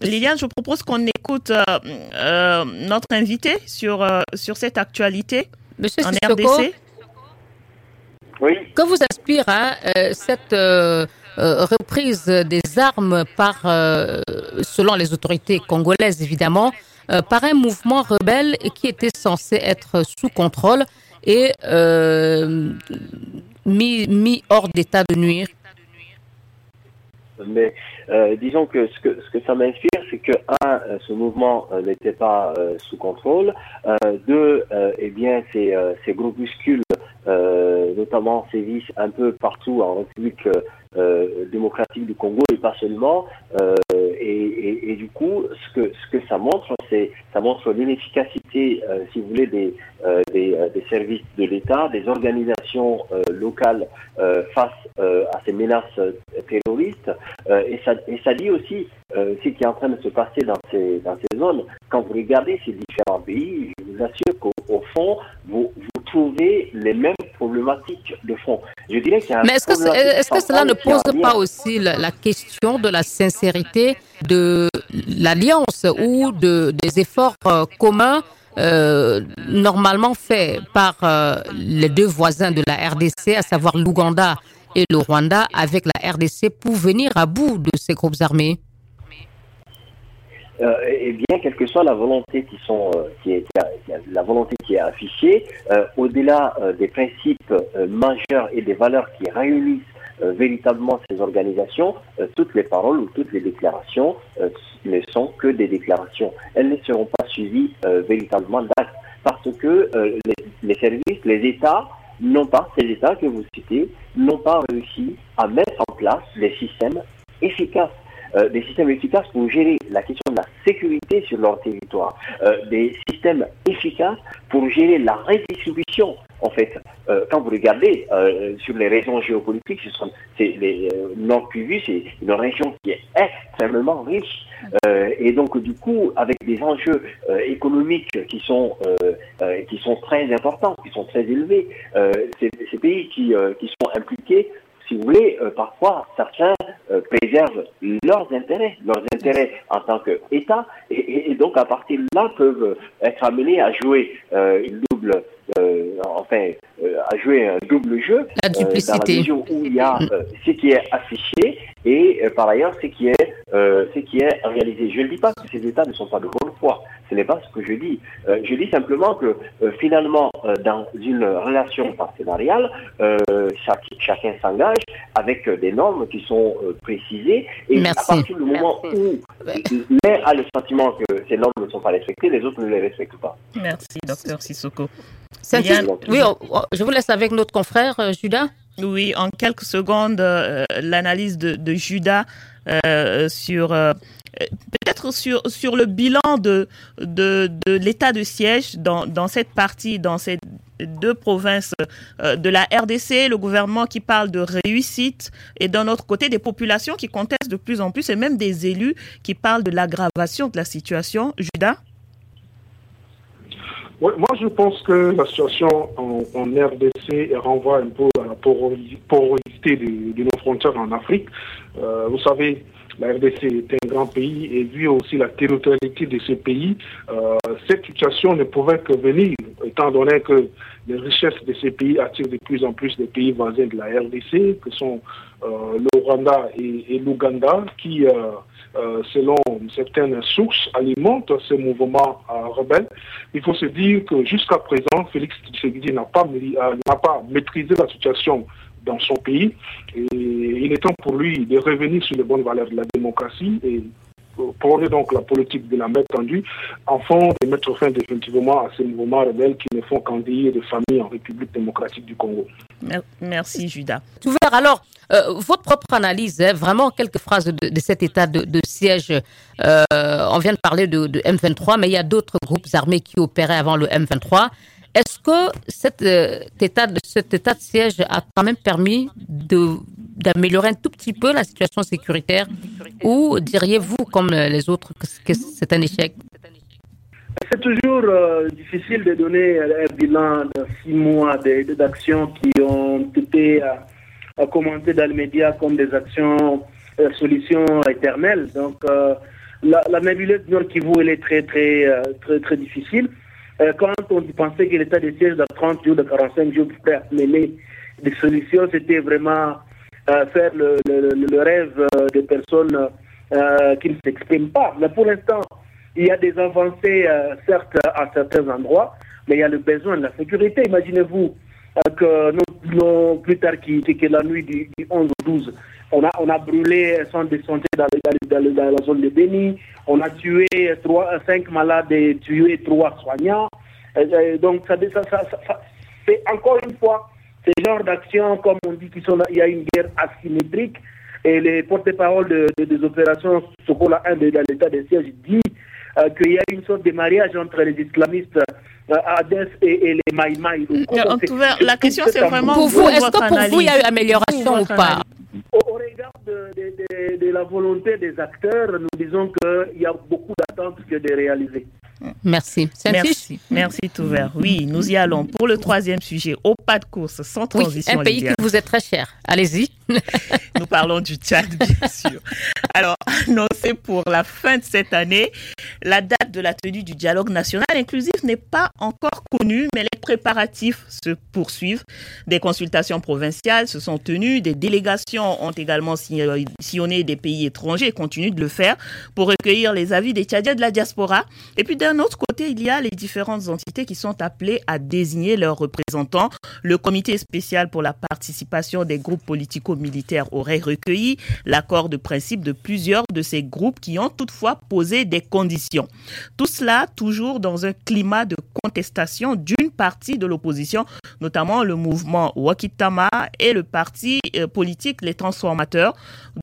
Liliane, je propose qu'on écoute euh, euh, notre invité sur, euh, sur cette actualité Monsieur en RDC. Oui. Que vous inspire hein, cette reprise des armes par, selon les autorités congolaises évidemment, par un mouvement rebelle qui était censé être sous contrôle et mis, mis hors d'état de nuire mais euh, disons que ce que, ce que ça m'inspire, c'est que un, euh, ce mouvement euh, n'était pas sous contrôle. deux, eh bien, ces, ces groupuscules, notamment sévissent un peu partout en République démocratique du Congo et pas seulement. Et, et, du coup, ce que ce que ça montre, c'est ça montre l'inefficacité, si vous voulez, des des, des, services de l'État, des organisations locales face à ces menaces terroristes. Euh, et, ça, et ça dit aussi euh, ce qui est en train de se passer dans ces, dans ces zones. Quand vous regardez ces différents pays, je vous assure qu'au fond, vous, vous trouvez les mêmes problématiques de fond. Je dirais qu'il y a Mais est-ce que, est que cela ne pose pas aussi la, question de la sincérité de l'alliance ou de, des efforts euh, communs euh, normalement faits par euh, les deux voisins de la RDC, à savoir l'Ouganda et le Rwanda avec la RDC pour venir à bout de ces groupes armés? Euh, eh bien, quelle que soit la volonté qui sont, euh, qui est, la volonté qui est affichée, euh, au-delà des principes majeurs et des valeurs qui réunissent véritablement ces organisations, toutes les paroles ou toutes les déclarations ne sont que des déclarations. Elles ne seront pas suivies véritablement d'actes parce que les, les, services, les États n'ont pas, ces États que vous citez, n'ont pas réussi à mettre en place des systèmes efficaces. Euh, des systèmes efficaces pour gérer la question de la sécurité sur leur territoire, euh, des systèmes efficaces pour gérer la redistribution. En fait, euh, quand vous regardez sur les raisons géopolitiques, ce sont, les Nord Kivu, c'est une région qui est extrêmement riche et donc du coup avec des enjeux économiques qui sont qui sont très importants, qui sont très élevés. ces, ces pays qui, qui sont impliqués si vous voulez, euh, parfois certains euh, préservent leurs intérêts, leurs intérêts en tant qu'État, et, et, donc à partir de là peuvent être amenés à jouer euh, une double, enfin, à jouer un double jeu. La duplicité. dans la où il y a ce qui est affiché et par ailleurs ce qui est, ce qui est réalisé. Je ne dis pas que ces États ne sont pas de bonne foi. Ce n'est pas ce que je dis. je dis simplement que finalement, dans une relation partenariale, chacun s'engage avec euh, des normes qui sont euh, précisées. Et à partir du moment où l'un a le sentiment que ces normes ne sont pas respectées, les autres ne les respectent pas. Merci, docteur Sissoko. Oui, je vous laisse avec notre confrère euh, Judas. Oui, en quelques secondes, l'analyse de, Judas sur peut-être sur, sur le bilan de, de, de l'état de siège dans, dans cette partie, dans cette deux provinces euh, de la RDC, le gouvernement qui parle de réussite et d'un autre côté des populations qui contestent de plus en plus et même des élus qui parlent de l'aggravation de la situation. Judas? Moi, je pense que la situation en, RDC renvoie un peu à la porosité de, nos frontières en Afrique. Euh, vous savez, la RDC est un grand pays et vu aussi la territorialité de ce pays, euh, cette situation ne pouvait que venir, étant donné que les richesses de ces pays attirent de plus en plus des pays voisins de la RDC, que sont euh, le Rwanda et, l'Ouganda, qui, euh, selon certaines sources, alimentent ces mouvements rebelles. Il faut se dire que jusqu'à présent, Félix Tshisekedi n'a pas maîtrisé la situation dans son pays. Et il est temps pour lui de revenir sur les bonnes valeurs de la démocratie et prôner donc la politique de la main tendue, afin de mettre fin définitivement à ces mouvements rebelles qui ne font qu'endiller des familles en République démocratique du Congo. Merci, Judas. Alors, euh, votre propre analyse, hein, vraiment quelques phrases de, cet état de, siège. Euh, on vient de parler de, de, M23, mais il y a d'autres groupes armés qui opéraient avant le M23. Est-ce que cet, euh, état, cet état de siège a quand même permis d'améliorer un tout petit peu la situation sécuritaire? Ou diriez-vous, comme les autres, que c'est un échec? C'est toujours euh, difficile de donner un bilan de six mois d'actions qui ont été euh, commentées dans les médias comme des actions, solutions éternelles. Donc, la, la nébuleuse Nord Kivu, elle est très, très, très, très difficile. Euh, quand on pensait que l'état de siège de 30 jours, de 45 jours pour mener des solutions, c'était vraiment euh, faire le, rêve euh, des personnes qui ne s'expriment pas. Mais pour l'instant, il y a des avancées, certes, à certains endroits, mais il y a le besoin de la sécurité. Imaginez-vous que plus tard, qui, que la nuit du, 11 au 12, on a, on a brûlé un centre de santé dans, dans, la zone de Béni, on a tué trois, cinq malades et tué trois soignants. donc, ça, c'est encore une fois ce genre d'action, comme on dit, qu'il y a une guerre asymétrique. Et les porte-parole des opérations Sokola 1 de, l'état de siège dit euh, qu'il y a une sorte de mariage entre les islamistes euh, Hades et, les Maïmaï. la question, c'est vraiment pour vous. Est-ce que pour vous, il y a eu amélioration ou pas? Au, regard de, la volonté des acteurs, nous disons qu'il y a beaucoup d'attentes que de réaliser. Merci. Merci. Merci, Touvert. Oui, nous y allons pour le troisième sujet, au pas de course, sans transition. Oui, un pays qui vous est très cher. Allez-y. nous parlons du Tchad, bien sûr. Alors, annoncé pour la fin de cette année, la date de la tenue du dialogue national inclusif n'est pas encore connue, mais les préparatifs se poursuivent. Des consultations provinciales se sont tenues, des délégations ont également sillonné des pays étrangers et continuent de le faire pour recueillir les avis des Tchadiens de la diaspora. Et puis d'un autre côté, il y a les différentes entités qui sont appelées à désigner leurs représentants. Le comité spécial pour la participation des groupes politico-militaires aurait recueilli l'accord de principe de plusieurs de ces groupes qui ont toutefois posé des conditions. Tout cela toujours dans un climat de contestation d'une partie de l'opposition, notamment le mouvement Wakitama et le parti euh, politique Les Transformateurs.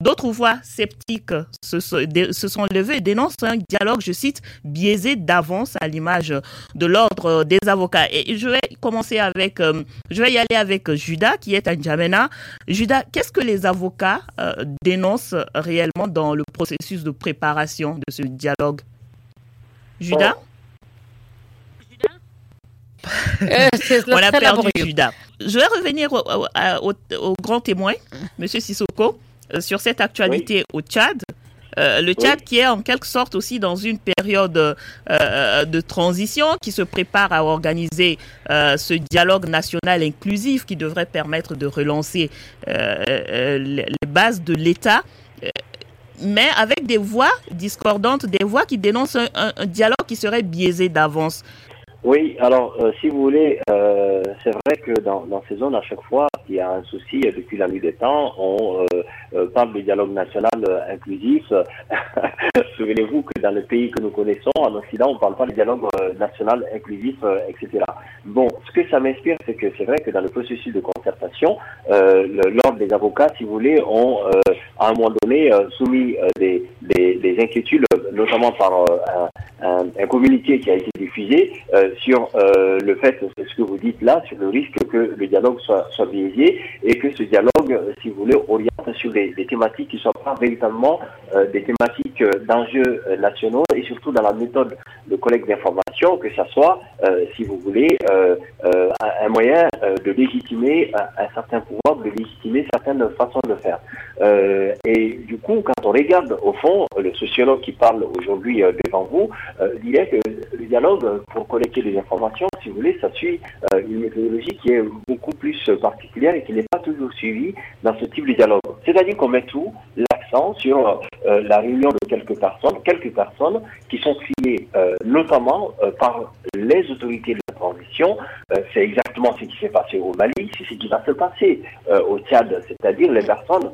D'autres voix sceptiques se, sont levées et dénoncent un dialogue, je cite, biaisé d'avance à l'image de l'ordre des avocats. Et je vais commencer avec, euh, je vais y aller avec Judas qui est un Djamena. Judas, qu'est-ce que les avocats euh, dénoncent réellement dans le processus de préparation de ce dialogue? Judas? Euh, On a perdu Judas. Je vais revenir au, grand témoin, M. Sissoko, euh, sur cette actualité au Tchad. Euh, le Tchad qui est en quelque sorte aussi dans une période de transition, qui se prépare à organiser ce dialogue national inclusif qui devrait permettre de relancer les bases de l'État mais avec des voix discordantes, des voix qui dénoncent un dialogue qui serait biaisé d'avance. Oui, alors euh, si vous voulez, euh, c'est vrai que dans, dans, ces zones, à chaque fois, il y a un souci depuis la nuit des temps. On euh, euh parle du dialogue national euh, inclusif. Souvenez-vous que dans le pays que nous connaissons, en Occident, on ne parle pas du dialogue national inclusif, etc. Bon, ce que ça m'inspire, c'est que c'est vrai que dans le processus de concertation, l'ordre des avocats, si vous voulez, ont à un moment donné soumis des, des, des, inquiétudes, notamment par un, un, communiqué qui a été diffusé sur euh, le fait, ce que vous dites là, sur le risque que le dialogue soit, soit biaisé et que ce dialogue, si vous voulez, oriente sur des, thématiques qui ne sont pas véritablement euh, des thématiques euh, d'enjeux nationaux et surtout dans la méthode. De collecte d'informations que ça soit, si vous voulez, un, moyen de légitimer un, certain pouvoir, de légitimer certaines façons de faire. et du coup, quand on regarde au fond, le sociologue qui parle aujourd'hui devant vous dirait que le dialogue, pour collecter des informations, si vous voulez, ça suit une méthodologie qui est beaucoup plus particulière et qui n'est pas toujours suivie dans ce type de dialogue. C'est-à-dire qu'on met tout l'accent sur euh, la réunion de quelques personnes, quelques personnes qui sont euh, notamment euh, par les autorités de la transition. c'est exactement ce qui s'est passé au Mali, c'est ce qui va se passer au Tchad, c'est-à-dire les personnes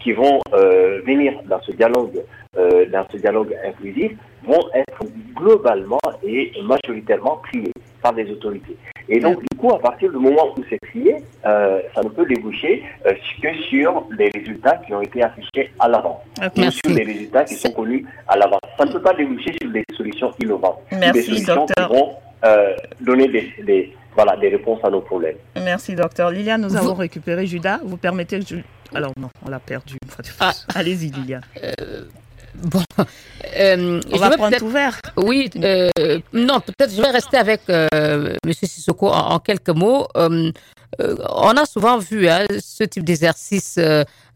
qui vont venir dans ce dialogue, dans ce dialogue inclusif, vont être globalement et majoritairement triées par des autorités. Et donc, du coup, à partir du moment où c'est trié, euh, ça ne peut déboucher euh, que sur les résultats qui ont été affichés à l'avant. Okay. Sur les résultats qui sont connus à l'avant. Ça ne peut pas déboucher sur des solutions innovantes. Merci, des solutions docteur. qui vont euh, donner des, des, voilà, des réponses à nos problèmes. Merci, docteur. Liliane, nous avons récupéré Judas. Vous permettez que je... Alors non, on l'a perdu. Ah. Allez-y, Liliane. Bon, euh, on va prendre tout vert. Oui, euh, non, peut-être je vais rester avec euh, M. Sissoko en, en, quelques mots. On a souvent vu hein, ce type d'exercice.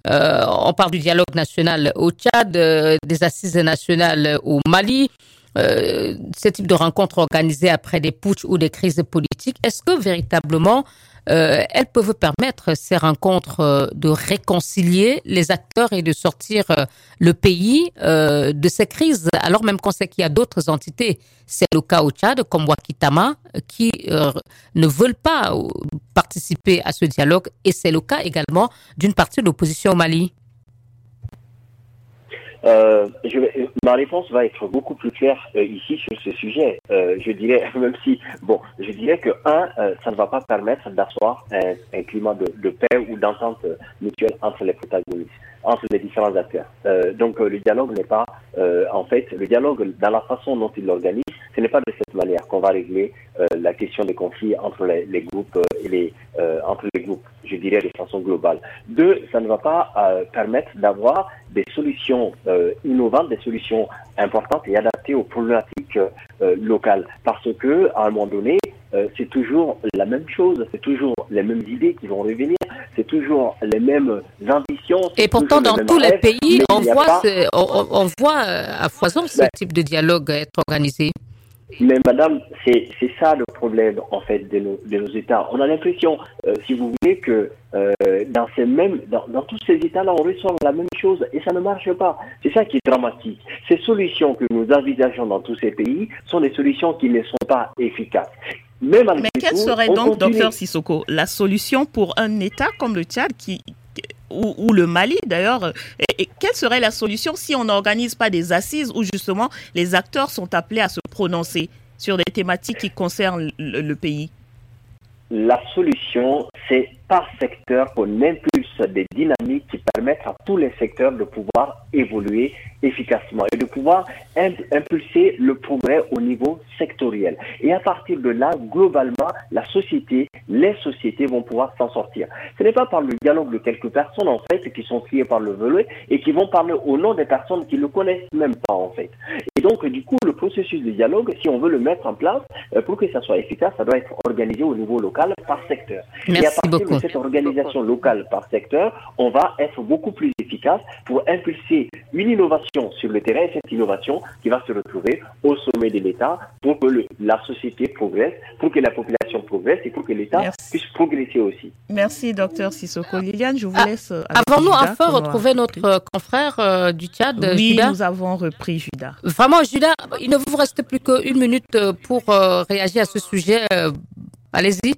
on parle du dialogue national au Tchad, des assises nationales au Mali. Ce type de rencontres organisées après des putsch ou des crises politiques, est-ce que véritablement euh, elles peuvent permettre ces rencontres euh, de réconcilier les acteurs et de sortir euh, le pays euh, de ces crises, alors même qu'on sait qu'il y a d'autres entités? C'est le cas au Tchad, comme Wakitama, qui euh, ne veulent pas participer à ce dialogue, et c'est le cas également d'une partie de l'opposition au Mali. Euh, je vais, ma réponse va être beaucoup plus claire euh, ici sur ce sujet. Euh, je dirais, même si, bon, je dirais que un, ça ne va pas permettre d'asseoir un, un, climat de, de paix ou d'entente mutuelle entre les protagonistes, entre les différents acteurs. donc le dialogue n'est pas, en fait, le dialogue dans la façon dont il l'organise, ce n'est pas de cette manière qu'on va régler la question des conflits entre les, les groupes et les entre les groupes. Je dirais de façon globale. Deux, ça ne va pas permettre d'avoir des solutions euh, innovantes, des solutions importantes et adaptées aux problématiques euh, locales. Parce que à un moment donné, euh, c'est toujours la même chose, c'est toujours les mêmes idées qui vont revenir, c'est toujours les mêmes ambitions. Et pourtant, dans tous les pays, on voit, pas... on, on, voit à foison ce ben, type de dialogue être organisé. Mais madame, c'est ça le problème en fait de nos, de nos États. On a l'impression, euh, si vous voulez, que euh, dans ces mêmes, dans, dans tous ces États-là, on ressent la même chose et ça ne marche pas. C'est ça qui est dramatique. Ces solutions que nous envisageons dans tous ces pays sont des solutions qui ne sont pas efficaces. Mais quelle serait donc, continue... docteur Sissoko, la solution pour un État comme le Tchad qui ou, le Mali d'ailleurs. Et, quelle serait la solution si on n'organise pas des assises où justement les acteurs sont appelés à se prononcer sur des thématiques qui concernent le, le pays? La solution, c'est par secteur qu'on impulse des dynamiques qui permettent à tous les secteurs de pouvoir évoluer efficacement et de pouvoir impulser le progrès au niveau sectoriel. Et à partir de là, globalement, la société, les sociétés vont pouvoir s'en sortir. Ce n'est pas par le dialogue de quelques personnes, en fait, qui sont triées par le volet et qui vont parler au nom des personnes qui ne connaissent même pas, en fait. Et donc, du coup, le processus de dialogue, si on veut le mettre en place, pour que ça soit efficace, ça doit être organisé au niveau local par secteur. Merci et à partir beaucoup. de cette organisation locale par secteur, on va être beaucoup plus efficace pour impulser une innovation sur le terrain, cette innovation qui va se retrouver au sommet de l'État pour que le, la société progresse, pour que la population progresse et pour que l'État puisse progresser aussi. Merci, docteur Sissoko. Liliane, je vous ah, laisse. Avons-nous enfin retrouvé notre euh, confrère euh, du Tchad, Oui, Judas nous avons repris Judas. Vraiment, Judas, il ne vous reste plus qu'une minute pour euh, réagir à ce sujet. Allez-y.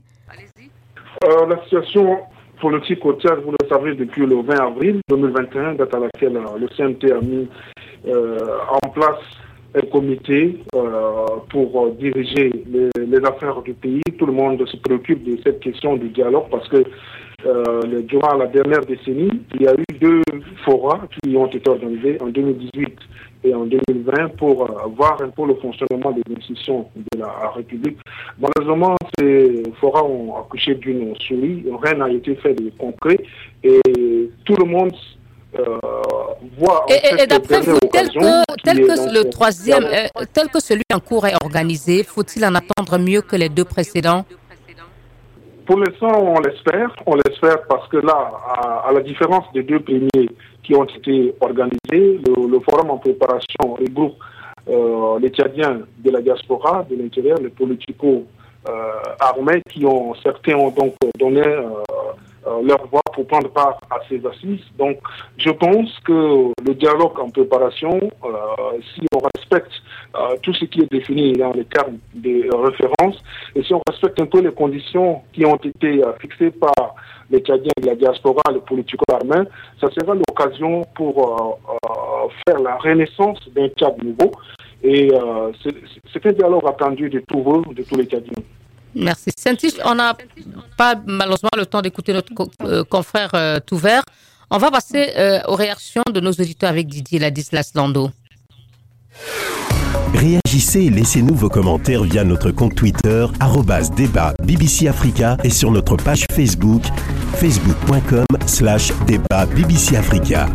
Euh, la situation politique Tchad, vous le savez, depuis le 20 avril 2021, date à laquelle euh, le CNT a mis euh, en place un comité euh, pour diriger les, les, affaires du pays. Tout le monde se préoccupe de cette question du dialogue parce que euh, durant la dernière décennie, il y a eu deux forats qui ont été organisés en 2018 et en 2020 pour euh, voir un peu le fonctionnement des institutions de la République. Malheureusement, ces forats ont accouché d'une souris, rien n'a été fait de concret et tout le monde euh, voit. Et, d'après vous, tel que, tel que le troisième, tel que celui en cours est organisé, faut-il en attendre mieux que les deux précédents? Pour l'instant, on l'espère. On l'espère parce que là, à, la différence des deux premiers qui ont été organisés, le, forum en préparation regroupe euh, les Tchadiens de la diaspora, de l'intérieur, les politico euh, armés qui ont, certains ont donc donné euh, leur voix pour prendre part à ces assises. Donc, je pense que le dialogue en préparation, euh, si on respecte euh, tout ce qui est défini dans les termes des références, et si on respecte un peu les conditions qui ont été fixées par les Tchadiens de la diaspora, les politiques armés, ça sera l'occasion pour faire la renaissance d'un Tchad nouveau. Et c'est un dialogue attendu de tous de tous les Tchadiens. Merci. saint on n'a pas malheureusement le temps d'écouter notre euh, confrère euh, tout vert. On va passer euh, aux réactions de nos auditeurs avec Didier Ladislas Lando. Réagissez et laissez-nous vos commentaires via notre compte Twitter, débat BBC Africa et sur notre page Facebook, facebook.com slash débat BBC Africa.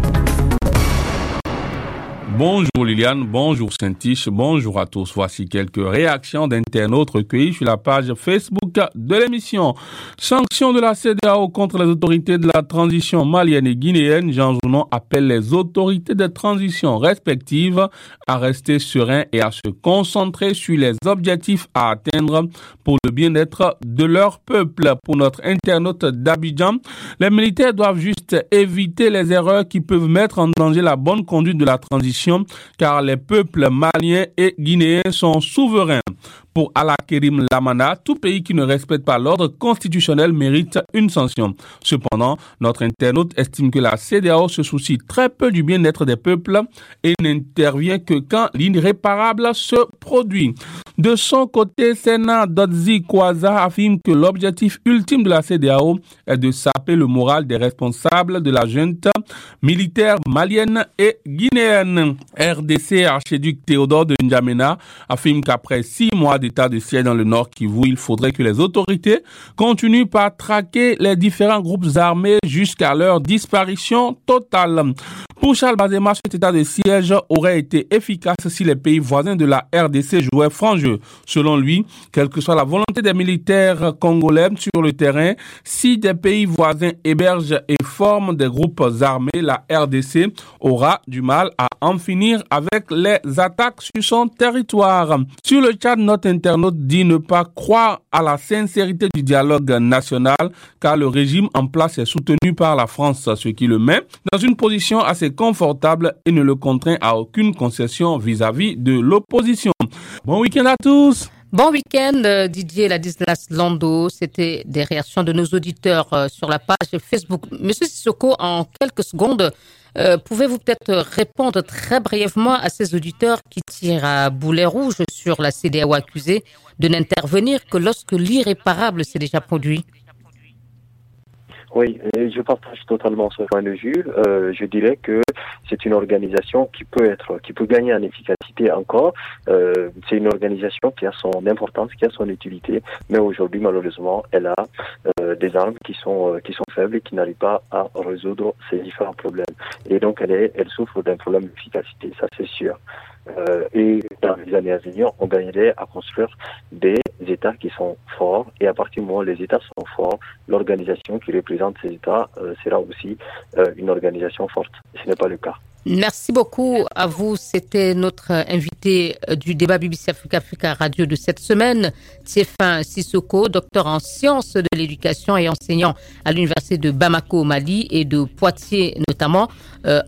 Bonjour Liliane, bonjour Saint-Tiche, bonjour à tous. Voici quelques réactions d'internautes recueillies sur la page Facebook de l'émission. Sanction de la CDAO contre les autorités de la transition malienne et guinéenne. Jean Jounon appelle les autorités de transition respectives à rester sereins et à se concentrer sur les objectifs à atteindre pour le bien-être de leur peuple. Pour notre internaute d'Abidjan, les militaires doivent juste éviter les erreurs qui peuvent mettre en danger la bonne conduite de la transition car les peuples maliens et guinéens sont souverains. Pour Alakerim Lamana, tout pays qui ne respecte pas l'ordre constitutionnel mérite une sanction. Cependant, notre internaute estime que la CDAO se soucie très peu du bien-être des peuples et n'intervient que quand l'irréparable se produit. De son côté, Sena Dodzi Kwaza affirme que l'objectif ultime de la CDAO est de saper le moral des responsables de la junte militaire malienne et guinéenne. RDC archiduc Théodore de N'Djamena affirme qu'après six mois d'état de siège dans le Nord Kivu, il faudrait que les autorités continuent par traquer les différents groupes armés jusqu'à leur disparition totale. Pour Charles Bazema, cet état de siège aurait été efficace si les pays voisins de la RDC jouaient franc jeu. Selon lui, quelle que soit la volonté des militaires congolais sur le terrain, si des pays voisins hébergent et forment des groupes armés, la RDC aura du mal à en finir avec les attaques sur son territoire. Sur le chat, notre internaute dit ne pas croire à la sincérité du dialogue national car le régime en place est soutenu par la France, ce qui le met dans une position assez confortable et ne le contraint à aucune concession vis-à-vis de l'opposition. Bon week-end à tous Bon week-end, euh, Didier Ladislas Lando. C'était des réactions de nos auditeurs euh, sur la page Facebook. Monsieur Sissoko, en quelques secondes, euh, pouvez-vous peut-être répondre très brièvement à ces auditeurs qui tirent à boulet rouge sur la CDAO accusée de n'intervenir que lorsque l'irréparable s'est déjà produit? Oui, je partage totalement ce point de vue. Euh, je dirais que c'est une organisation qui peut être, qui peut gagner en efficacité encore. Euh, c'est une organisation qui a son importance, qui a son utilité, mais aujourd'hui malheureusement, elle a euh, des armes qui sont qui sont faibles et qui n'arrivent pas à résoudre ces différents problèmes. Et donc elle est, elle souffre d'un problème d'efficacité, ça c'est sûr. Euh, et dans les années à venir, on gagnerait à construire des États qui sont forts. Et à partir du moment où les États sont forts, l'organisation qui représente ces États euh, sera aussi euh, une organisation forte. Ce n'est pas le cas. Merci beaucoup à vous. C'était notre invité du débat BBC Africa Africa Radio de cette semaine, Tiefin Sissoko, docteur en sciences de l'éducation et enseignant à l'université de Bamako au Mali et de Poitiers notamment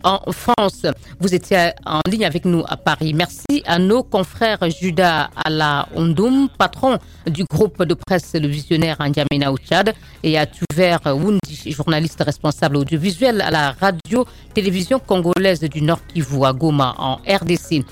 en France. Vous étiez en ligne avec nous à Paris. Merci à nos confrères Judas Ala Ondoum, patron du groupe de presse Le Visionnaire en N'Djamena au Tchad, et à Tuver Wundi, journaliste responsable audiovisuel à la radio-télévision congolaise du Nord Kivu à Goma en RDC.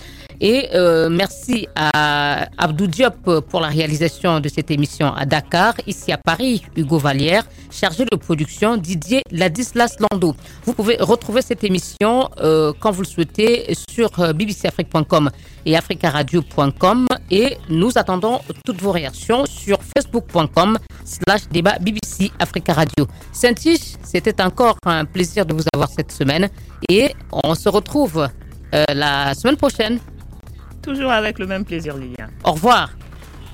Et euh, merci à Abdou Diop pour la réalisation de cette émission à Dakar. Ici à Paris, Hugo Vallière, chargé de production, Didier Ladislas Lando. Vous pouvez retrouver cette émission euh, quand vous le souhaitez sur euh, bbcafrique.com et africaradio.com et nous attendons toutes vos réactions sur facebook.com slash débat BBC Africa Radio. Saint-Tiche, c'était encore un plaisir de vous avoir cette semaine et on se retrouve la semaine prochaine Toujours avec le même plaisir, Lilian. Au revoir.